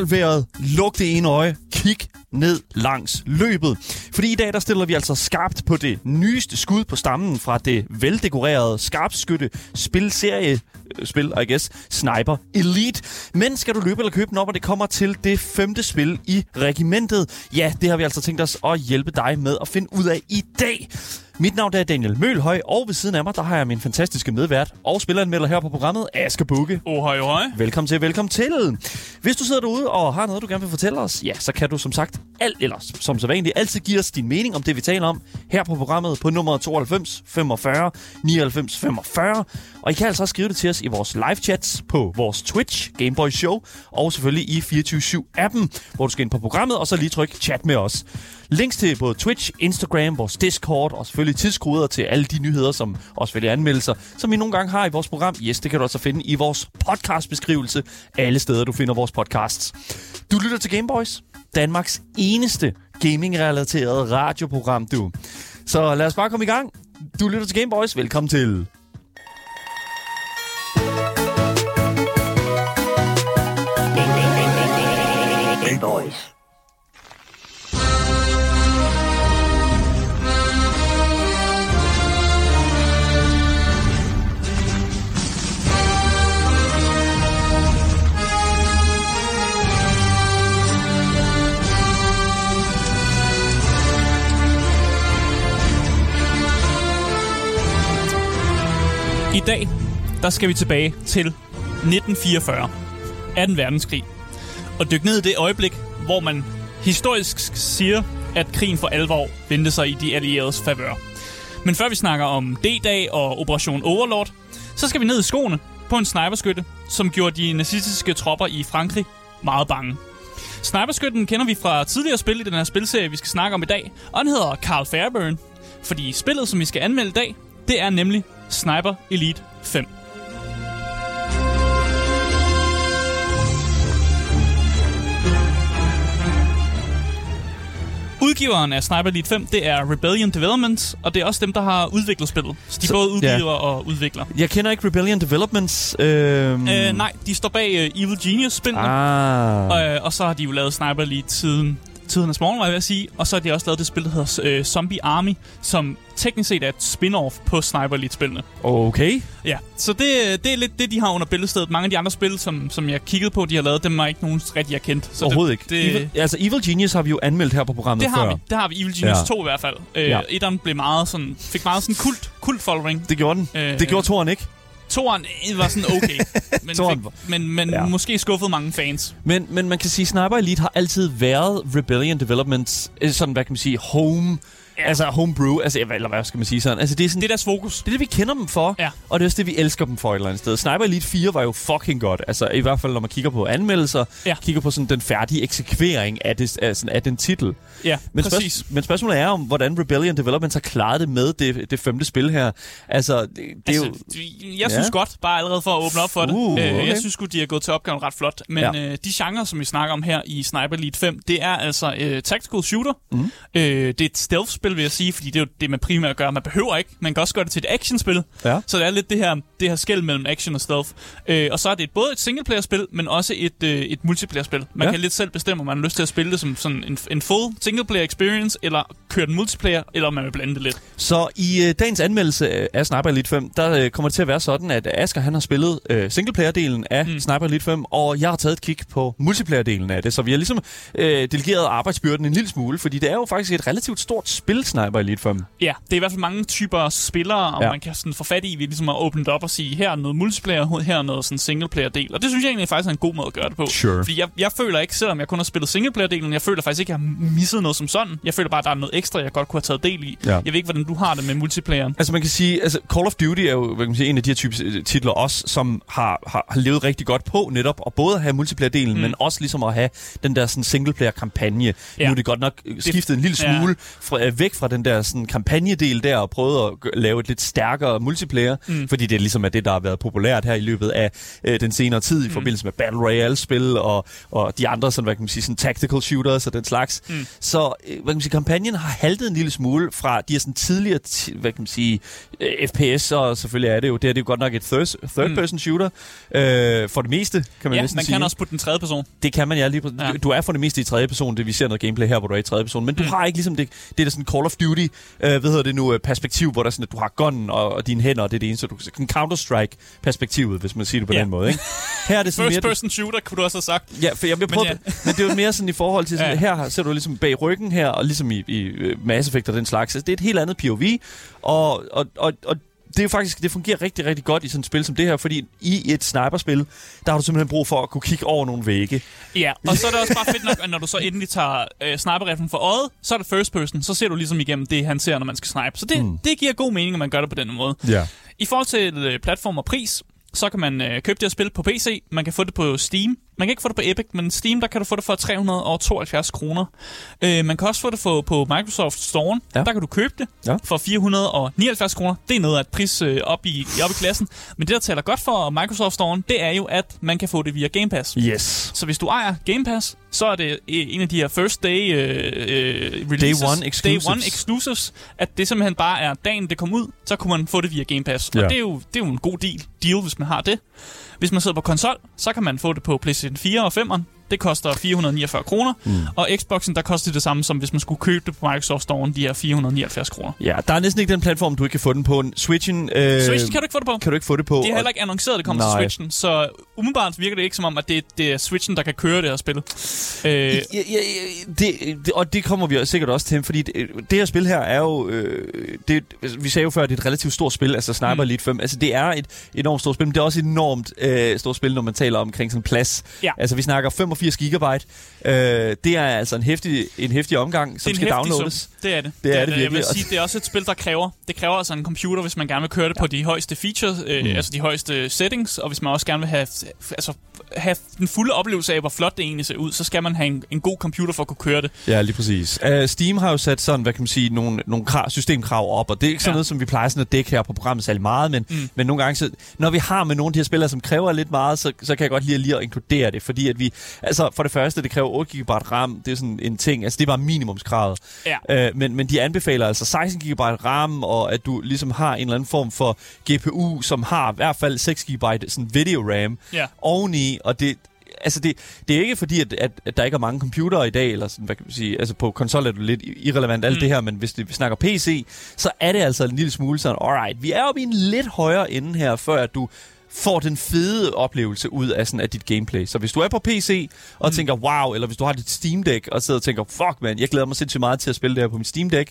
Hold vejret, luk det ene øje, kig ned langs løbet. Fordi i dag der stiller vi altså skarpt på det nyeste skud på stammen fra det veldekorerede skarpskytte spilserie øh, spil, I guess, Sniper Elite. Men skal du løbe eller købe den op, når det kommer til det femte spil i regimentet? Ja, det har vi altså tænkt os at hjælpe dig med at finde ud af i dag. Mit navn er Daniel Mølhøj, og ved siden af mig, der har jeg min fantastiske medvært og spilleranmelder her på programmet, Asger Bukke. Ohøj, ohøj. Velkommen til, velkommen til. Hvis du sidder derude og har noget, du gerne vil fortælle os, ja, så kan du som sagt, alt, eller som så vanligt, altid give os din mening om det, vi taler om her på programmet på nummer 92 45 99 45. Og I kan altså også skrive det til os i vores live chats på vores Twitch, Gameboy Show, og selvfølgelig i 24-7-appen, hvor du skal ind på programmet, og så lige tryk chat med os. Links til både Twitch, Instagram, vores Discord og selvfølgelig tidskoder til alle de nyheder, som også vælger anmeldelser, som vi nogle gange har i vores program. Yes, det kan du også finde i vores podcastbeskrivelse alle steder, du finder vores podcasts. Du lytter til Gameboys, Danmarks eneste gaming-relateret radioprogram, du. Så lad os bare komme i gang. Du lytter til Gameboys. Velkommen til. Gameboys. I dag, der skal vi tilbage til 1944. 18. verdenskrig. Og dykke ned i det øjeblik, hvor man historisk siger, at krigen for alvor vendte sig i de allieredes favør. Men før vi snakker om D-dag og Operation Overlord, så skal vi ned i skoene på en sniperskytte, som gjorde de nazistiske tropper i Frankrig meget bange. Sniperskytten kender vi fra tidligere spil i den her spilserie, vi skal snakke om i dag, og den hedder Carl Fairburn. Fordi spillet, som vi skal anmelde i dag, det er nemlig Sniper Elite 5. Udgiveren af Sniper Elite 5, det er Rebellion Developments, og det er også dem, der har udviklet spillet. Så de Så- både udgiver ja. og udvikler. Jeg kender ikke Rebellion Developments. Øhm... Øh, nej, de står bag uh, Evil Genius-spillene. Ah. Og, øh, og så har de jo lavet Sniper Elite siden tidernes morgen, var jeg ved at sige. Og så har de også lavet det spil, der hedder øh, Zombie Army, som teknisk set er et spin-off på Sniper Elite-spillene. Okay. Ja, så det, det er lidt det, de har under bæltestedet. Mange af de andre spil, som, som jeg kiggede på, de har lavet, dem er ikke nogen rigtig jeg kendt. Så Overhovedet ikke. det, Det, Evil, altså, Evil Genius har vi jo anmeldt her på programmet det har før. vi. Det har vi. Evil Genius Ja. ja. 2 i hvert fald. Øh, Ja. ja. Etteren blev meget sådan, fik meget sådan kult, kult following. Det gjorde den. Øh, det gjorde toren ikke. Toeren øh, var sådan okay, men, Toeren fik, men, men Ja. måske skuffede mange fans. Men, men man kan sige, Sniper Elite har altid været Rebellion Developments, øh, sådan hvad kan man sige, home, ja. Altså homebrew, altså, eller hvad skal man sige sådan. Altså, det er sådan, Det er deres fokus. det er det, vi kender dem for, Ja. og det er også det, vi elsker dem for et eller andet sted. Sniper Elite 4 var jo fucking godt, altså i hvert fald, når man kigger på anmeldelser, Ja. kigger på sådan den færdige eksekvering af, det, af, sådan, af den titel. Ja, Men, præcis. spørg- men spørgsmålet er om, hvordan Rebellion Developments har klaret det med det, det femte spil her. Altså, det, det er Altså, jo... jeg synes Ja. godt, bare allerede for at åbne op for det. Uh, Øh, okay. Jeg synes godt, de har gået til opgaven ret flot. Men Ja. øh, de genrer, som vi snakker om her i Sniper Elite 5, det er altså øh, tactical shooter. Mm. Øh, det er et stealth-spil, vil jeg sige, fordi det er jo det, man primært gør. Man behøver ikke. Man kan også gøre det til et actionspil. Ja. Så det er lidt det her, det her skæld mellem action og stealth. Øh, og så er det et, både et singleplayer-spil, men også et, øh, et multiplayer-spil. Man Ja. kan lidt selv bestemme, om man har lyst til at spille det som sådan en, en full singleplayer experience, eller køre den multiplayer, eller om man vil blande det lidt. Så i øh, dagens anmeldelse af Sniper Elite 5, der øh, kommer det til at være sådan, at Asger han har spillet øh, singleplayer-delen af. Mm. Sniper Elite 5, og jeg har taget et kig på multiplayer-delen af det. Så vi har ligesom øh, delegeret arbejdsbyrden en lille smule, fordi det er jo faktisk et relativt stort spil, Sniper Elite 5. Ja, det er i hvert fald mange typer spillere, og Ja. ja. man kan sådan få fat i, vi ligesom har åbnet op og sige, her er noget multiplayer, her er noget sådan singleplayer-del. Og det synes jeg egentlig faktisk er en god måde at gøre det på. Sure. Fordi jeg, jeg føler ikke, selvom jeg kun har spillet singleplayer-delen, jeg føler faktisk ikke, at jeg har misset noget som sådan. Jeg føler bare, at der er noget ekstra, jeg godt kunne have taget del i. Ja. Jeg ved ikke, hvordan du har det med multiplayeren. Altså man kan sige, altså Call of Duty er jo hvad kan man sige, en af de her typer øh, titler også, som har, har, har levet rigtig godt på netop at både have multiplayer-delen, mm. Mm. men også ligesom at have den der sådan single-player-kampagne. Ja. Ja. Nu er det godt nok øh, skiftet en lille ja. smule fra, øh, væk fra den der sådan kampagnedel der og prøvet at lave et lidt stærkere multiplayer, mm. Mm. fordi det ligesom er det, der har været populært her i løbet af øh, den senere tid i Mm. forbindelse med Battle Royale-spil og, og de andre sådan, hvad kan man sige, sådan tactical shooters og den slags. Mm. Mm. Så øh, hvad kan man sige, kampagnen har haltet en lille smule fra de her sådan tidligere, ti- hvad kan man sige, øh, FPS, og selvfølgelig er det jo, det er det jo godt nok et third, third person shooter, øh, for det meste, kan man Ja, næsten man sige. kan også putte den tredje person. Det kan man, ja. Lige, Ja. ja. Du er for det meste i tredje person, det vi ser noget gameplay her, hvor du er i tredje person. Men du Mm. har ikke ligesom det, det der sådan Call of Duty, øh, hvad hedder det nu, øh, perspektiv, hvor der er sådan, at du har gunnen og, og dine hænder, og det er det eneste. Du kan Counter-Strike-perspektivet, hvis man siger det på Ja. den måde. Ikke? Her er det sådan First mere... person shooter, kunne du også have sagt. Ja, for jeg, jeg prøver, ja. men, men det er jo mere sådan i forhold til, sådan, Ja. ja. her ser du ligesom bag ryggen her, og ligesom i, i øh, Mass Effect og den slags. Altså, det er et helt andet POV, og, og, og, og det er jo faktisk, det fungerer rigtig, rigtig godt i sådan et spil som det her, fordi i et sniperspil, der har du simpelthen brug for at kunne kigge over nogle vægge. Ja, og så er det også bare fedt nok, at når du så endelig tager øh, sniperriflen for øjet, så er det first person, så ser du ligesom igennem det, han ser, når man skal snipe. Så det, mm. det giver god mening, at man gør det på den måde. Ja. I forhold til øh, platform og pris, så kan man øh, købe det her spil på PC. Man kan få det på Steam. Man kan ikke få det på Epic, men Steam, der kan du få det for 372 kroner. Øh, man kan også få det for, på Microsoft Store. Ja. Der kan du købe det Ja. for 479 kroner. Det er noget af et pris øh, op, i, op i klassen. Men det, der taler godt for Microsoft Store, det er jo, at man kan få det via Game Pass. Yes. Så hvis du ejer Game Pass, så er det en af de her first day øh, øh, releases, one exclusives. day one exclusives, at det simpelthen bare er dagen, det kom ud, så kunne man få det via Game Pass. Ja. Og det er, jo, det er jo en god deal, deal, hvis man har det. Hvis man sidder på konsol, så kan man få det på PlayStation 4 og 5'eren. Det koster 449 kroner. Mm. Og Xboxen, der koster det samme, som hvis man skulle købe det på Microsoft Store, de her 479 kroner. Ja, der er næsten ikke den platform, du ikke kan få den på. Switchen, øh, Switch kan du ikke få det på. kan du ikke få det på. Det er heller ikke annonceret, at det kommer til Nej. Switchen, så umiddelbart virker det ikke som om, at det, det er Switchen, der kan køre det her spil. Øh, Ja, ja, ja, det, det, og det kommer vi sikkert også til, fordi det, det her spil her er jo... Øh, det, vi sagde jo før, at det er et relativt stort spil, altså Sniper Mm. Elite 5. Altså det er et enormt stort spil, men det er også et enormt øh, stort spil, når man taler omkring sådan plads. Ja. Altså vi snakker 85 gigabyte. Øh, det er altså en hæftig, en hæftig omgang, som det er skal downloades. Sum. Det er det. Det er det Jeg vil virkelig, og- sige, det er også et spil, der kræver. Det kræver altså en computer, hvis man gerne vil køre det ja. på de højeste features, øh, mm. altså de højeste settings, og hvis man også gerne vil have, altså, have den fulde oplevelse af, hvor flot det egentlig ser ud, så skal man have en, en god computer for at kunne køre det. Ja, lige præcis. Uh, Steam har jo sat sådan, hvad kan man sige, nogle, nogle krav, systemkrav op, og det er ikke sådan Ja. noget, som vi plejer sådan at dække her på programmet særlig meget, men, Mm. men nogle gange, så, når vi har med nogle af de her spillere, som kræver lidt meget, så, så kan jeg godt lide at, lige at inkludere det, fordi at vi, altså for det første, det kræver 8 GB RAM, det er sådan en ting, altså det bare minimumskravet. Ja. Uh, men, men de anbefaler altså 16 GB RAM, og at du ligesom har en eller anden form for GPU, som har i hvert fald 6 GB sådan video RAM Ja. oveni, og det, altså det, det er ikke fordi, at, at, at der ikke er mange computere i dag, eller sådan, hvad kan man sige, altså på konsol er det lidt irrelevant alt mm. det her, men hvis det, vi snakker PC, så er det altså en lille smule sådan, alright, vi er oppe i en lidt højere ende her, før at du får den fede oplevelse ud af, sådan, af dit gameplay. Så hvis du er på PC og Mm. tænker, wow, eller hvis du har dit Steam Deck og sidder og tænker, fuck man, jeg glæder mig sindssygt meget til at spille det her på min Steam Deck.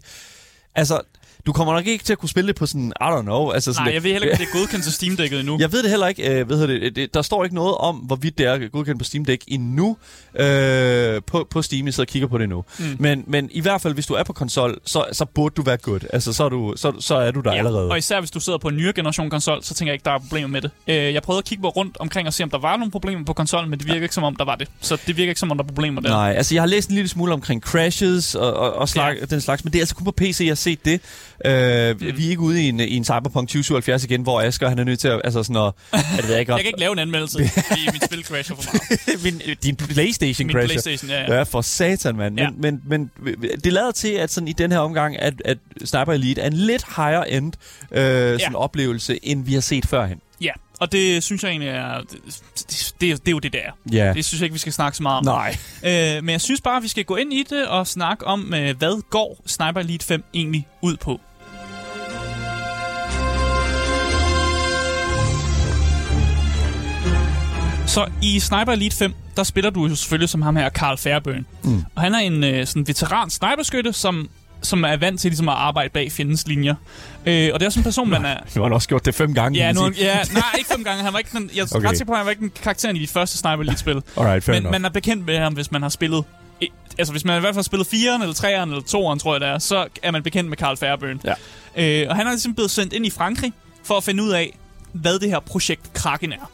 Altså, du kommer nok ikke til at kunne spille det på sådan, I don't know. Altså sådan Nej, jeg ved heller ikke, om det er godkendt til Steam-dækket endnu. jeg ved det heller ikke. Øh, hvad hedder det, det, der står ikke noget om, hvorvidt det er godkendt på Steam Deck endnu. Øh, på, på Steam, jeg sidder og kigger på det nu. Mm. Men, men i hvert fald, hvis du er på konsol, så, så burde du være good. Altså, så er du, så, så er du der ja. allerede. Og især hvis du sidder på en nyere generation konsol, så tænker jeg ikke, der er problemer med det. Øh, jeg prøvede at kigge rundt omkring og se, om der var nogle problemer på konsollen, men det virker ikke som om, der var det. Så det virker ikke som om, der er problemer der. Nej, altså jeg har læst en lille smule omkring crashes og, og, og slag, ja. den slags, men det er altså kun på PC, jeg har set det. Øh. Vi er ikke ude i en, i en Cyberpunk 2077 igen, hvor Asger han er nødt til at, altså sådan at, at det jeg ikke, Jeg kan ikke lave en anmeldelse, fordi mit spil crasher for meget. min, din Playstation Min crasher. Playstation, ja, ja. Ja, for satan, mand. Men, Ja. men, men det lader til, at sådan i den her omgang, at, at Sniper Elite er en lidt higher end øh, sådan Ja. oplevelse, end vi har set førhen. Ja, og det synes jeg egentlig er... Det, det, det, er- jo det, der. Ja. Det synes jeg ikke, vi skal snakke så meget om. Nej. Øh, men jeg synes bare, at vi skal gå ind i det og snakke om, øh, hvad går Sniper Elite 5 egentlig ud på. Så i Sniper Elite 5, der spiller du jo selvfølgelig som ham her, Carl Fairburn. Mm. Og han er en øh, sådan veteran sniperskytte, som, som er vant til ligesom at arbejde bag fjendens linjer. Øh, og det er også en person, man er... Nu har han også gjort det fem gange. Ja, nu, ja, nej, ikke fem gange. Han var ikke den, jeg er Okay. ret på, at han var ikke den karakteren i de første Sniper Elite-spil. Alright, Men enough. man er bekendt med ham, hvis man har spillet... Altså, hvis man i hvert fald har spillet 4'eren, eller 3'eren, eller 2'eren, tror jeg det er, så er man bekendt med Carl Fairburn. Ja. Øh, og han er ligesom blevet sendt ind i Frankrig, for at finde ud af, hvad det her projekt Kraken er.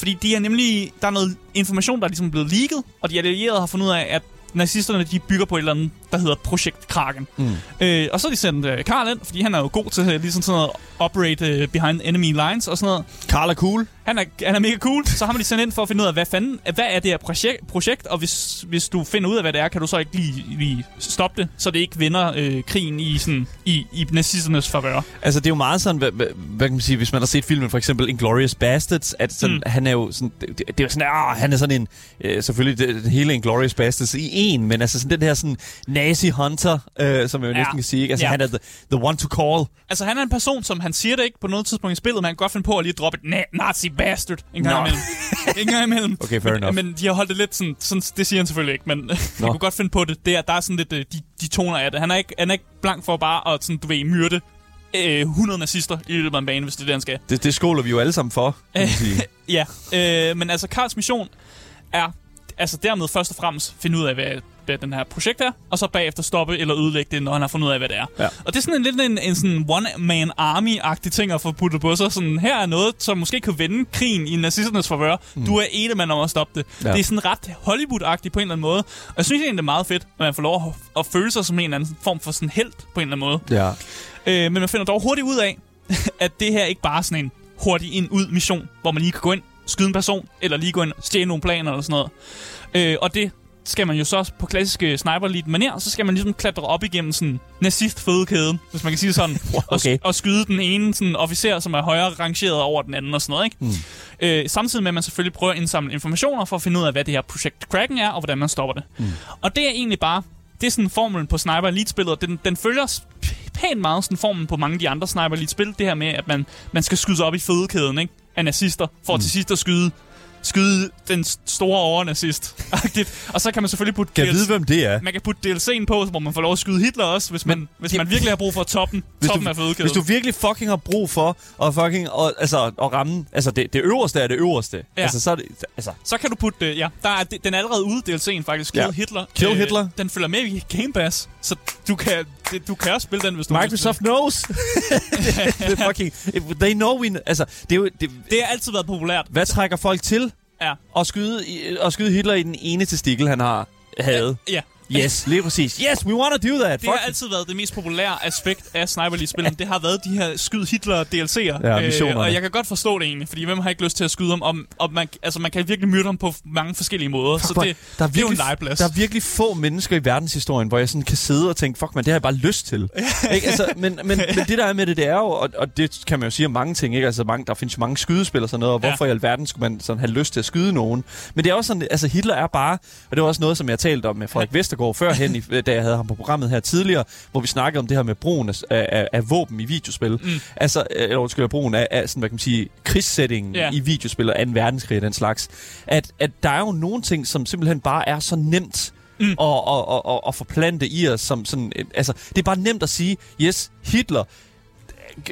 Fordi de er nemlig, der er noget information, der er ligesom blevet leaget, og de allierede har fundet ud af, at nazisterne de bygger på et eller andet der hedder Projekt Kraken. Mm. Øh, og så har de sendt øh, Karl ind, fordi han er jo god til øh, ligesom sådan noget operate øh, behind enemy lines og sådan noget. Karl er cool. Han er, han er mega cool. Så har man de sendt ind for at finde ud af, hvad fanden, hvad er det her projekt, projekt og hvis, hvis du finder ud af, hvad det er, kan du så ikke lige, lige stoppe det, så det ikke vinder øh, krigen i, sådan, i, i nazisternes favør. Altså, det er jo meget sådan, hvad, hvad, hvad kan man sige, hvis man har set filmen for eksempel Inglourious Bastards, at sådan, mm. han er jo sådan, det, det er jo sådan, ah, han er sådan en, øh, selvfølgelig det, det hele Inglourious Bastards i en, men altså sådan den her sådan nazi-hunter, øh, som jeg jo Ja. næsten kan sige, ikke? Altså, Ja. han er the, the one to call. Altså, han er en person, som han siger det ikke på noget tidspunkt i spillet, men han kan godt finde på at lige droppe et na- nazi bastard en gang Nå. imellem. en gang imellem. Okay, fair men, enough. Men de har holdt det lidt sådan, sådan det siger han selvfølgelig ikke, men jeg kunne godt finde på det. det er, der er sådan lidt øh, de, de toner af det. Han er, ikke, han er ikke blank for bare at, sådan, du ved, myrde øh, 100 nazister i løbet af en bane, hvis det er det, han skal. Det, det skåler vi jo alle sammen for, kan sige. Ja, øh, men altså Karls mission er altså dermed først og fremmest finde ud af, hvad, hvad den her projekt er, og så bagefter stoppe eller ødelægge det, når han har fundet ud af, hvad det er. Ja. Og det er sådan en lidt en, en sådan one-man army-agtig ting at få puttet på sig. Sådan, her er noget, som måske kan vende krigen i nazisternes favør. Mm. Du er ene mand om at stoppe det. Ja. Det er sådan ret Hollywood-agtigt på en eller anden måde. Og jeg synes egentlig, det er meget fedt, at man får lov at, at føle sig som en eller anden form for sådan held på en eller anden måde. Ja. Øh, men man finder dog hurtigt ud af, at det her ikke bare er sådan en hurtig ind-ud mission, hvor man lige kan gå ind, skyde en person, eller lige gå ind og stjæle nogle planer eller sådan noget. Øh, og det skal man jo så på klassiske sniper lead manér, så skal man ligesom klatre op igennem sådan nazist fødekæden, hvis man kan sige det sådan, Okay. og, og skyde den ene sådan officer, som er højere rangeret over den anden og sådan noget, ikke? Mm. Øh, samtidig med, at man selvfølgelig prøver at indsamle informationer for at finde ud af, hvad det her projekt Kraken er, og hvordan man stopper det. Mm. Og det er egentlig bare, det er sådan formelen på Sniper Elite-spillet, den, den følger pænt meget sådan formen på mange af de andre Sniper Elite-spil, det her med, at man, man skal skyde sig op i fødekæden, ikke? Af nazister, for mm. til sidst at skyde skyde den store overnazist. og så kan man selvfølgelig putte Kan DLC vide, hvem det er? man kan putte DLC'en på, hvor man får lov at skyde Hitler også, hvis man, Men hvis det- man virkelig har brug for toppen, Hvis toppen du, af fødekæden. hvis du virkelig fucking har brug for at fucking og, altså, at ramme, altså det, det øverste er det øverste. Ja. Altså så det, altså, Så kan du putte, øh, ja, der er, den er allerede ude, DLC'en faktisk, Kill Ja. Hitler. Kill Hitler. Den følger med i Game Pass, så du kan, det, du kan også spille den, hvis du Microsoft knows. det, det er fucking, they know we, altså, det er jo, det, det. Har altid været populært. hvad trækker folk til Ja. at skyde, i- at skyde Hitler i den ene testikel, han har havde? Ja. Yes, lige præcis. Yes, we want to do that. Det har altid været det mest populære aspekt af Sniper Elite-spillene. Det har været de her skyd Hitler DLC'er. Ja, missionerne. og jeg kan godt forstå det egentlig, fordi hvem har ikke lyst til at skyde ham? Om, om man, altså, man kan virkelig myrde ham på mange forskellige måder. så Fuck, det, der er det er jo en virkelig, legeplads. Der er virkelig få mennesker i verdenshistorien, hvor jeg sådan kan sidde og tænke, fuck man, det har jeg bare lyst til. ikke? Altså, men, men, men det der er med det, det er jo, og, og det kan man jo sige om mange ting, ikke? Altså, mange, der findes jo mange skydespil og sådan noget, og Ja. hvorfor i alverden skulle man sådan have lyst til at skyde nogen? Men det er også sådan, altså Hitler er bare, og det var også noget, som jeg talte om med Frederik Vestergaard førhen, i, da jeg havde ham på programmet her tidligere, hvor vi snakkede om det her med brugen af, af, af våben i videospil. Mm. Altså, øh, eller undskyld, brugen af, af sådan, hvad kan man sige, krigssætningen Ja. i videospil og 2. verdenskrig og den slags. At, at der er jo nogle ting, som simpelthen bare er så nemt mm. at, at, at, at, at forplante i os. Som sådan, et- altså, det er bare nemt at sige, yes, Hitler,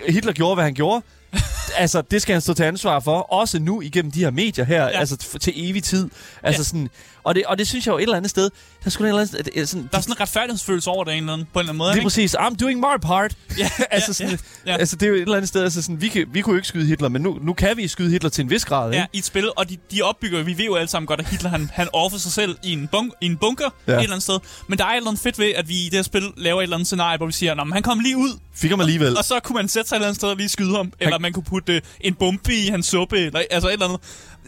Hitler gjorde, hvad han gjorde. altså, det skal han stå til ansvar for, også nu igennem de her medier her, ja. Altså til evig tid. Altså Ja. sådan, og, det, og det synes jeg jo et eller andet sted, der skulle et eller andet sted, er sådan, Der er sådan en retfærdighedsfølelse over det en eller anden, på en eller anden måde. Lige ikke? præcis. I'm doing my part. Ja, altså, ja, sådan, ja, ja. altså, det er jo et eller andet sted, altså sådan, vi, kan, vi kunne jo ikke skyde Hitler, men nu, nu kan vi skyde Hitler til en vis grad, Ja, ikke? i et spil, og de, de opbygger, vi ved jo alle sammen godt, at Hitler han, han offer sig selv i en, bunk, i en bunker Ja. ja. et eller andet sted. Men der er et eller andet fedt ved, at vi i det her spil laver et eller andet scenarie, hvor vi siger, at han kom lige ud, Fik ham alligevel. og så kunne man sætte sig et eller andet sted og lige skyde ham. Eller man kunne putte øh, en bombe i hans suppe, eller altså et eller andet.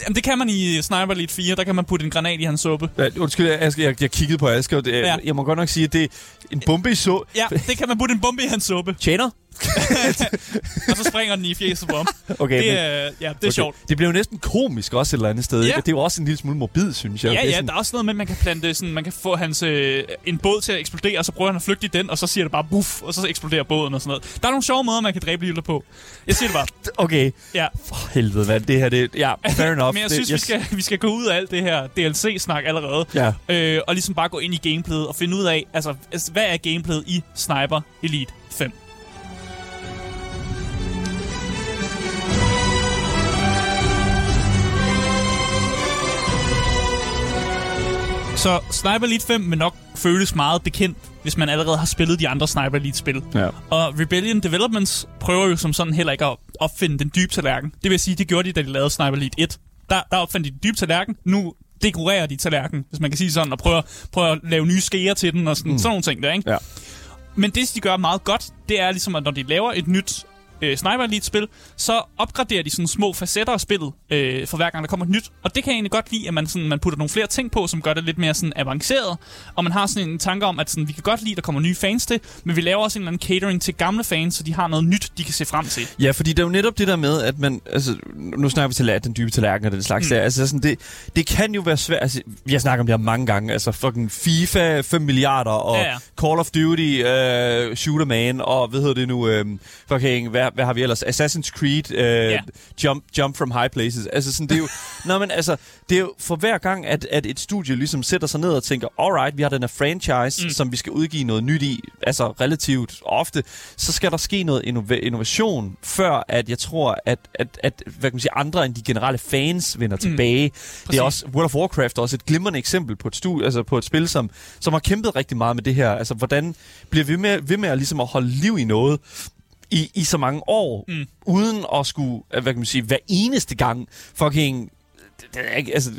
Jamen, det kan man i Sniper Elite 4, der kan man putte en granat i hans suppe. Ja, undskyld, Asger, jeg, jeg kiggede på Asger. Det, ja. Jeg må godt nok sige, at det er en bombe i så. Ja, det kan man putte en bombe i hans suppe, Tjener? og så springer den i fjeset på ham. Okay, Det men, er, ja, det er okay. sjovt. Det bliver jo næsten komisk også et eller andet sted. Ja. Det er jo også en lille smule morbid, synes jeg. Ja, ja, sådan, der er også noget med, at man kan plante sådan, man kan få hans, øh, en båd til at eksplodere, og så prøver han at flygte i den, og så siger det bare buff, og så eksploderer båden og sådan noget. Der er nogle sjove måder, man kan dræbe Hitler på. Jeg siger det bare. Okay, Ja. for helvede, mand. Det her, det ja, fair enough. Men jeg det, synes, vi skal, vi skal gå ud af alt det her DLC-snak allerede. Ja. Øh, og ligesom bare gå ind i gameplayet og finde ud af, altså, altså, hvad er gameplayet i Sniper Elite 5? Så Sniper Elite 5 vil nok føles meget bekendt, hvis man allerede har spillet de andre Sniper Elite-spil. Ja. Og Rebellion Developments prøver jo som sådan heller ikke at opfinde den dybe tallerken. Det vil sige, det gjorde de, da de lavede Sniper Elite 1. Der, der opfandt de dybe tallerken. Nu dekorerer de tallerken, hvis man kan sige sådan, og prøver, prøver at lave nye skeer til den, og sådan, mm. sådan nogle ting der, ikke? Ja. Men det, de gør meget godt, det er ligesom, at når de laver et nyt øh, Sniper Elite-spil, så opgraderer de sådan små facetter af spillet øh, for hver gang, der kommer et nyt. Og det kan jeg egentlig godt lide, at man, sådan, man putter nogle flere ting på, som gør det lidt mere sådan avanceret. Og man har sådan en tanke om, at sådan, vi kan godt lide, at der kommer nye fans til, men vi laver også en eller anden catering til gamle fans, så de har noget nyt, de kan se frem til. Ja, fordi det er jo netop det der med, at man... Altså, nu snakker vi til den dybe tallerken og den slags mm. der. Altså, sådan, det, det kan jo være svært... Altså, vi har snakket om det her mange gange. Altså, fucking FIFA, 5 milliarder, og Ja, ja. Call of Duty, uh, Shooter Man, og hvad hedder det nu? Um, fucking, hvad, hvad har vi ellers? Assassin's Creed, uh, Ja. jump, jump from High Places. Altså, sådan, det er jo... Nå, men altså, det er jo for hver gang, at, at et studie ligesom sætter sig ned og tænker, alright, vi har den her franchise, mm. som vi skal udgive noget nyt i, altså relativt ofte, så skal der ske noget innova- innovation, før at jeg tror, at, at, at hvad kan man sige, andre end de generelle fans vender tilbage. Det Præcis. er også, World of Warcraft er også et glimrende eksempel på et, studie, altså på et spil, som, som har kæmpet rigtig meget med det her. Altså, hvordan bliver vi med, ved med at, ligesom at holde liv i noget, i, i så mange år, mm. uden at skulle, øh, hvad kan man sige, hver eneste gang fucking det er ikke, altså,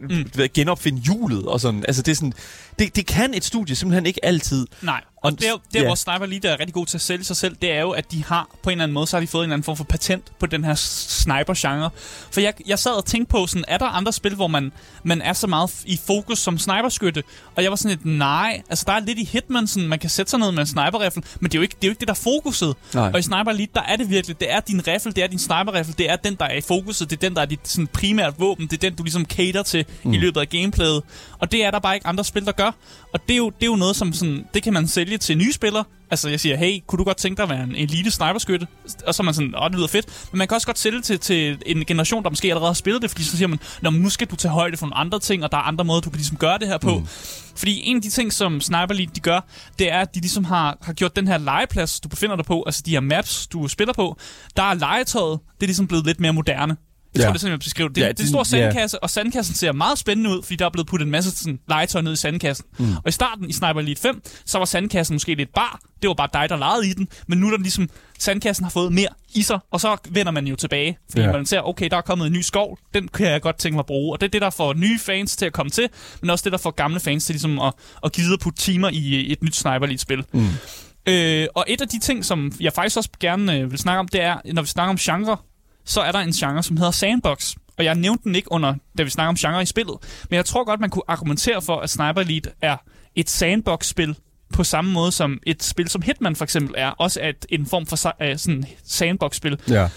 mm. genopfinde hjulet og sådan. Altså, det er sådan, det, det kan et studie simpelthen ikke altid. Nej, Og det, er ja. ja. hvor Sniper Elite er rigtig god til at sælge sig selv, det er jo, at de har på en eller anden måde, så har de fået en eller anden form for patent på den her sniper-genre. For jeg, jeg sad og tænkte på, sådan, er der andre spil, hvor man, man er så meget i fokus som sniperskytte? Og jeg var sådan lidt, nej, altså der er lidt i Hitman, sådan, man kan sætte sig ned med en sniper men det er jo ikke det, er jo ikke det der er fokuset. Nej. Og i Sniper Elite, der er det virkelig, det er din rifle, det er din sniper det er den, der er i fokuset, det er den, der er dit sådan, primært våben, det er den, du ligesom cater til mm. i løbet af gameplayet. Og det er der bare ikke andre spil, der gør. Og det er jo, det er jo noget, som sådan, det kan man sælge til nye spillere. Altså jeg siger, hey, kunne du godt tænke dig at være en elite sniperskytte? Og så er man sådan, åh, det lyder fedt. Men man kan også godt sælge det til, til en generation, der måske allerede har spillet det, fordi så siger man, Nå, nu skal du tage højde for nogle andre ting, og der er andre måder, du kan ligesom gøre det her på. Mm. Fordi en af de ting, som Sniper Elite de gør, det er, at de ligesom har, har gjort den her legeplads, du befinder dig på, altså de her maps, du spiller på, der er legetøjet, det er ligesom blevet lidt mere moderne. Jeg Ja. tror, det er sådan, jeg beskriver det. Ja, ja, det er en den- stor ja. sandkasse, og sandkassen ser meget spændende ud, fordi der er blevet puttet en masse sådan, legetøj ned i sandkassen. Mm. Og i starten i Sniper Elite 5, så var sandkassen måske lidt bar. Det var bare dig, der legede i den. Men nu er der ligesom, sandkassen har fået mere i sig, og så vender man jo tilbage. Fordi Ja. ja. man ser, okay, der er kommet en ny skov, den kan jeg godt tænke mig at bruge. Og det er det, der får nye fans til at komme til, men også det, der får gamle fans til ligesom at, at gide at putte timer i et nyt Sniper Elite-spil. Mm. Øh, og et af de ting, som jeg faktisk også gerne øh, vil snakke om, det er, når vi snakker om genre, så er der en genre, som hedder sandbox. Og jeg nævnte den ikke under, da vi snakker om genre i spillet. Men jeg tror godt, man kunne argumentere for, at Sniper Elite er et sandbox-spil på samme måde som et spil som Hitman for eksempel er. Også er et, en form for øh, sådan sandbox-spil. Ja.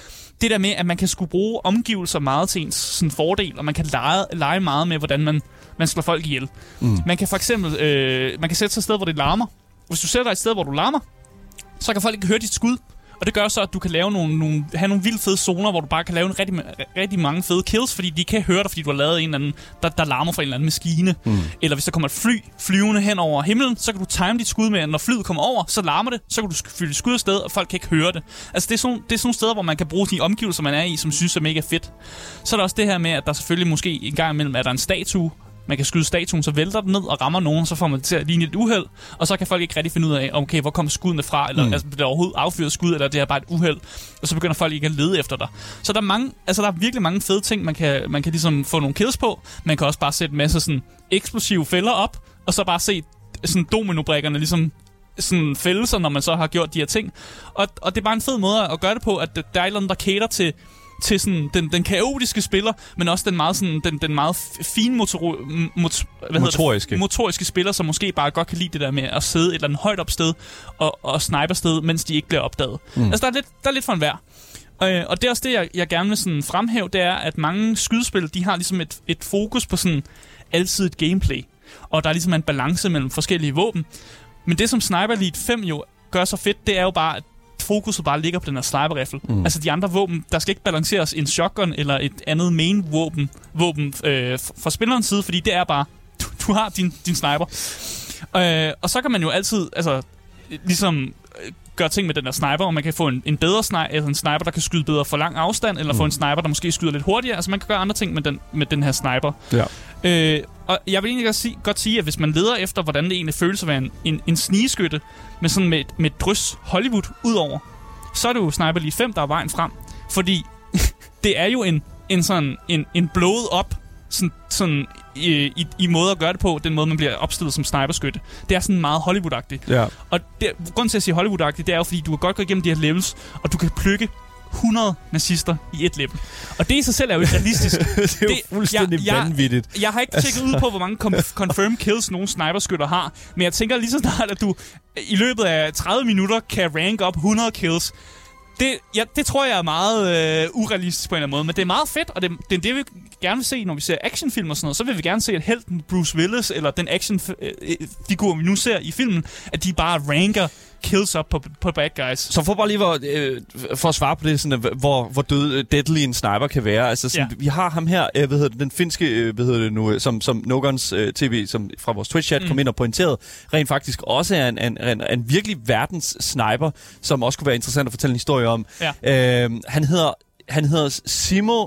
Det der med, at man kan skulle bruge omgivelser meget til ens sådan, fordel, og man kan lege, lege meget med, hvordan man, man slår folk ihjel. Mm. Man kan for eksempel øh, man kan sætte sig et sted, hvor det larmer. Hvis du sætter dig et sted, hvor du larmer, så kan folk ikke høre dit skud. Og det gør så, at du kan lave nogle, nogle, have nogle vildt fede zoner, hvor du bare kan lave en rigtig, rigtig mange fede kills, fordi de kan høre dig, fordi du har lavet en eller anden, der, der larmer fra en eller anden maskine. Mm. Eller hvis der kommer et fly flyvende hen over himlen, så kan du time dit skud med, at når flyet kommer over, så larmer det, så kan du fylde skud afsted, og folk kan ikke høre det. Altså det er, sådan, det er sådan nogle steder, hvor man kan bruge de omgivelser, man er i, som synes er mega fedt. Så er der også det her med, at der selvfølgelig måske en gang imellem er der en statue, man kan skyde statuen, så vælter den ned og rammer nogen, så får man til at ligne et uheld. Og så kan folk ikke rigtig finde ud af, okay, hvor kommer skuddene fra, eller mm. altså, bliver der overhovedet affyret skud, eller det er bare et uheld. Og så begynder folk ikke at lede efter dig. Så der er, mange, altså, der er virkelig mange fede ting, man kan, man kan ligesom få nogle kills på. Man kan også bare sætte en masse sådan, eksplosive fælder op, og så bare se sådan dominobrikkerne ligesom sådan fælde sig, når man så har gjort de her ting. Og, og det er bare en fed måde at gøre det på, at der er et eller andet, der cater til til sådan den, den kaotiske spiller, men også den meget, sådan, den, den meget fine motor, mot, hvad Motoriske. Det? motoriske spiller, som måske bare godt kan lide det der med at sidde et eller andet højt op sted og, og snipe sted, mens de ikke bliver opdaget. Mm. Altså, der er, lidt, der er lidt for en værd. Øh, og det er også det, jeg, jeg gerne vil sådan fremhæve, det er, at mange skydespil, de har ligesom et, et fokus på sådan alsidigt gameplay. Og der er ligesom en balance mellem forskellige våben. Men det, som Sniper Elite 5 jo gør så fedt, det er jo bare, at fokuset bare ligger på den her sniper rifle. Mm. Altså de andre våben, der skal ikke balanceres en shotgun eller et andet main våben, våben øh, fra spillerens side, fordi det er bare, du, du har din, din sniper. Øh, og så kan man jo altid, altså, ligesom øh, gøre ting med den der sniper, og man kan få en, en bedre sniper, altså en sniper, der kan skyde bedre for lang afstand, eller mm. få en sniper, der måske skyder lidt hurtigere. Altså man kan gøre andre ting med den, med den her sniper. Ja. Øh, og jeg vil egentlig godt sige, godt sige, at hvis man leder efter, hvordan det egentlig føles at være en, en, en snigeskytte, med sådan med, med drys Hollywood udover, så er det jo Sniper Elite 5, der er vejen frem. Fordi det er jo en, en sådan en, en blowet op sådan, sådan i, i, i måde at gøre det på, den måde, man bliver opstillet som sniperskytte. Det er sådan meget Hollywood-agtigt. Ja. Og det, grunden til at sige Hollywood-agtigt, det er jo, fordi du kan godt gå igennem de her levels, og du kan plukke 100 nazister i et level. Og det i sig selv er jo ikke realistisk. det er jo Det- fuldstændig jeg- jeg- vanvittigt. Jeg har ikke tjekket ud på, hvor mange com- confirmed kills nogle sniperskytter har, men jeg tænker lige så snart, at du i løbet af 30 minutter kan rank op 100 kills. Det, ja, det tror jeg er meget øh, urealistisk på en eller anden måde, men det er meget fedt, og det, det er det, vi gerne vil se, når vi ser actionfilm og sådan noget. Så vil vi gerne se, at helten Bruce Willis, eller den actionfigur, vi nu ser i filmen, at de bare ranker kills op på, på bad guys. Så for bare lige hvor, øh, for at svare på det, sådan, at, hvor, hvor død øh, deadly en sniper kan være. Altså, sådan, Ja. Vi har ham her, øh, hvad hedder det, den finske, øh, hvad hedder det nu, øh, som, som Nogans øh, TV, som fra vores Twitch-chat mm. kom ind og pointerede, rent faktisk også er en, en, en, en virkelig verdens sniper, som også kunne være interessant at fortælle en historie om. Ja. Øh, han hedder han hedder Simo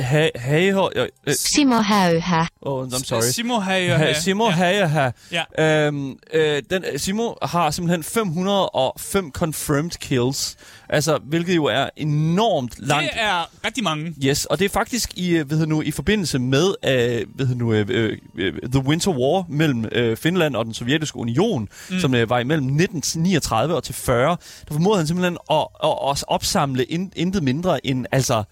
Ha- Hager... Øh, øh, Simo Hauha. oh, I'm sorry. Simo har jo... Ha- Simo ja. Hayaha. Ja. Øhm, øh, den, Simo har simpelthen 505 confirmed kills. Altså, hvilket jo er enormt langt. Det er rigtig mange. Yes, og det er faktisk i, øh, hedder nu, i forbindelse med øh, hedder nu, øh, øh, The Winter War mellem øh, Finland og den sovjetiske union, mm. som øh, var imellem 1939 og til 40. Der formåede han simpelthen at, at, at opsamle in, intet mindre end altså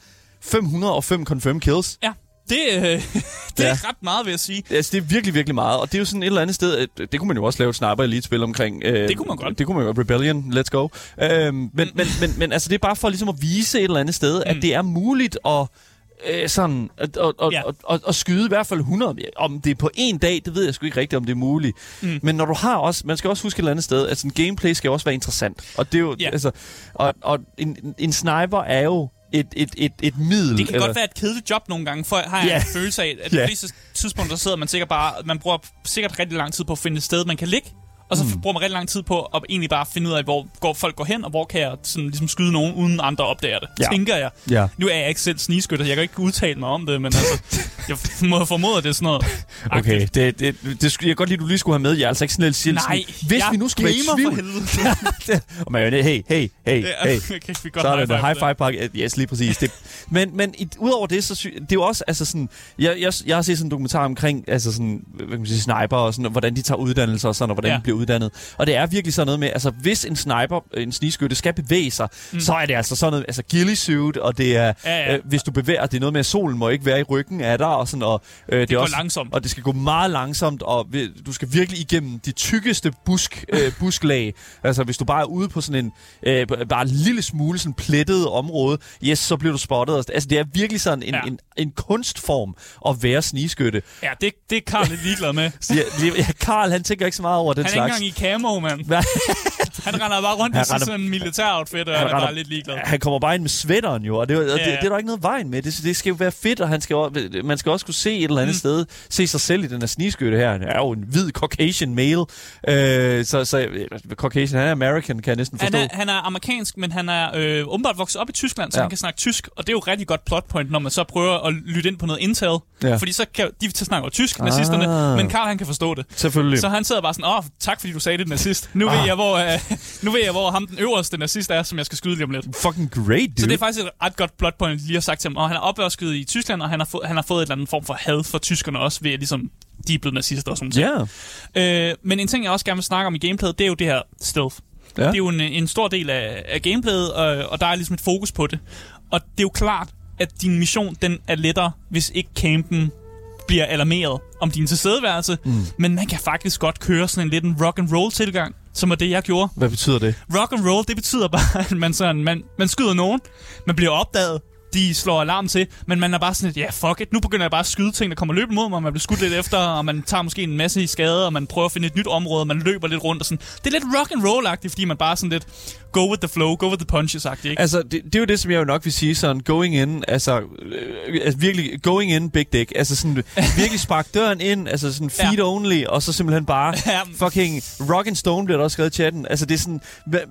505 confirmed kills. Ja, det, øh, det Ja. er ret meget, vil jeg sige. Altså, det er virkelig, virkelig meget. Og det er jo sådan et eller andet sted, at det kunne man jo også lave et sniper elite-spil omkring. Øh, Det kunne man godt. Det kunne man godt. Rebellion, let's go. Øhm, men, men, men, men altså, det er bare for ligesom at vise et eller andet sted, mm. at det er muligt at øh, sådan, at, at, at, Ja. at, at, at skyde i hvert fald 100. Om det er på en dag, det ved jeg sgu ikke rigtigt, om det er muligt. Mm. Men når du har også, man skal også huske et eller andet sted, at sådan gameplay skal også være interessant. Og det er jo, Ja. altså, og, og en, en sniper er jo et, et, et, et middel. Det kan godt være et kedeligt job nogle gange, for har jeg Ja. en følelse af, at Ja. på fleste tidspunkter, der sidder man sikkert bare, man bruger sikkert rigtig lang tid på at finde et sted, man kan ligge. Og så mm. bruger man rigtig lang tid på at egentlig bare finde ud af, hvor går folk går hen, og hvor kan jeg sådan, ligesom skyde nogen, uden andre opdager det, Ja. tænker jeg. Ja. Nu er jeg ikke selv snigskytter, jeg kan ikke udtale mig om det, men altså, jeg må formode, at det er sådan noget Okay, det, det, det, jeg godt lide, du lige skulle have med. Jeg er altså ikke sådan lidt Nej, Hvis vi nu skulle være i tvivl... Og man, hey, hey, hey, hey. Kan vi godt Så er det high five high på five pakke. Yes, lige præcis. Det, men men udover det, så sy, det er jo også altså sådan... Jeg, jeg, jeg har set sådan en dokumentar omkring altså sådan, hvad kan man sige, sniper og sådan, og hvordan de tager uddannelser og sådan, og hvordan Ja. de bliver uddannet. Og det er virkelig sådan noget med, altså hvis en sniper, en snigskytte skal bevæge sig, mm. så er det altså sådan noget, altså ghillie suit, og det er, Ja, ja. Øh, hvis du bevæger, det er noget med, at solen må ikke være i ryggen af dig, og sådan, og øh, det, er går også, langsomt. Og det skal gå meget langsomt, og vi- du skal virkelig igennem de tykkeste busk, øh, busklag. Altså, hvis du bare er ude på sådan en, øh, bare en lille smule sådan plettet område, yes, så bliver du spottet. Altså, det er virkelig sådan en. Ja. en, en kunstform at være snigskytte. Ja, det, det er Karl lidt ligeglad med. Ja, Karl, han tænker ikke så meget over den Han er ikke slags. engang i camo, mand. Han render bare rundt Han i sådan en militær outfit, og Han han er bare lidt ligeglad. Han kommer bare ind med sweateren jo, og det, og det, Ja, det, det er der ikke noget vejen med. Det, det skal jo være fedt, og han skal, man skal også kunne se et eller andet mm. sted, se sig selv i den her snigskytte her. Han er jo en hvid Caucasian male, øh, så, så Caucasian, han er American, kan jeg næsten Han forstå. er, han er amerikansk, men han er øh, åbenbart vokset op i Tyskland, så Ja. han kan snakke tysk. Og det er jo rigtig godt plotpoint, når man så prøver at lytte ind på noget intel. Ja. Fordi så kan de til snakke jo tysk, Ah. nazisterne, men Karl han kan forstå det. Selvfølgelig. Så han sidder bare sådan, åh, tak fordi du sagde det, nazist. Nu, Ah. ved jeg, hvor, øh, nu ved jeg, hvor ham den øverste nazist er, som jeg skal skyde lige om lidt. Fucking great, dude. Så det er faktisk et ret godt plotpoint, at lige har sagt til ham. Og han er opvasket i Tyskland, og han har, fået, han har fået et eller andet form for had for tyskerne også, ved at ligesom, de er blevet nazister og sådan noget. Ja. Øh, men en ting, jeg også gerne vil snakke om i gameplayet, det er jo det her stealth. Ja. Det er jo en, en stor del af, af gameplayet, og, og der er ligesom et fokus på det. Og det er jo klart, at din mission, den er lettere, hvis ikke campen bliver alarmeret om din tilstedeværelse. Mm. Men man kan faktisk godt køre sådan en lidt en rock and roll tilgang, som er det, jeg gjorde. Hvad betyder det? Rock and roll, det betyder bare, at man, sådan, man, man skyder nogen, man bliver opdaget, de slår alarm til, men man er bare sådan lidt, ja, fuck it, nu begynder jeg bare at skyde ting, der kommer løbende mod mig, og man bliver skudt lidt efter, og man tager måske en masse i skade, og man prøver at finde et nyt område, og man løber lidt rundt, og sådan. Det er lidt rock and roll-agtigt, fordi man bare sådan lidt go with the flow, go with the punches-agtigt, ikke? Altså, det, det er jo det, som jeg jo nok vil sige, sådan going in, altså, øh, altså virkelig going in big dick, altså sådan virkelig spark døren ind, altså sådan feet Ja. only, og så simpelthen bare fucking rock and stone bliver der også skrevet i chatten. Altså det er sådan,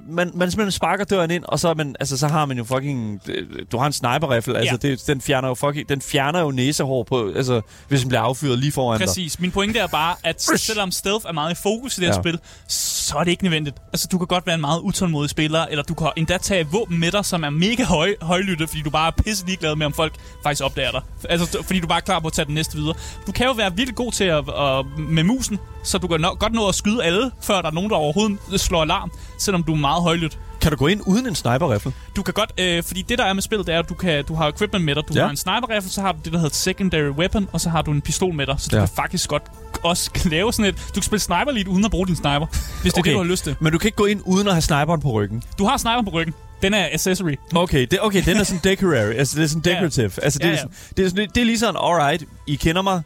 man, man simpelthen sparker døren ind, og så, man, altså, så har man jo fucking, øh, du har en sniper sniper-rifle. Altså, Ja. det, den, fjerner jo fucking, den fjerner jo næsehår på, altså, hvis den bliver affyret lige foran dig. Præcis. Min pointe er bare, at selvom stealth er meget i fokus i det her Ja. spil, så er det ikke nødvendigt. Altså, du kan godt være en meget utålmodig spiller, eller du kan endda tage våben med dig, som er mega høj, højlytte, fordi du bare er pisse ligeglad med, om folk faktisk opdager dig. Altså, fordi du bare er klar på at tage den næste videre. Du kan jo være virkelig god til at, at med musen, så du kan nå, godt nå at skyde alle, før der er nogen, der overhovedet slår alarm, selvom du er meget højlydt. Kan du gå ind uden en sniper-rifle? Du kan godt, øh, fordi det der er med spillet, det er, at du, kan, du har equipment med dig. Du Ja. ja. har en sniper rifle, så har du det, der hedder secondary weapon, og så har du en pistol med dig. Så du Ja. ja. kan faktisk godt også lave sådan et... Du kan spille sniper lige uden at bruge din sniper, hvis det er Okay. det, du har lyst til. Men du kan ikke gå ind uden at have sniperen på ryggen. Du har sniper på ryggen. Den er accessory. Okay, det, okay den er sådan decorary. Altså, det er sådan Ja. decorative. Altså, det, Ja, er ja. sådan, det, er sådan, det er lige sådan, alright, I kender mig.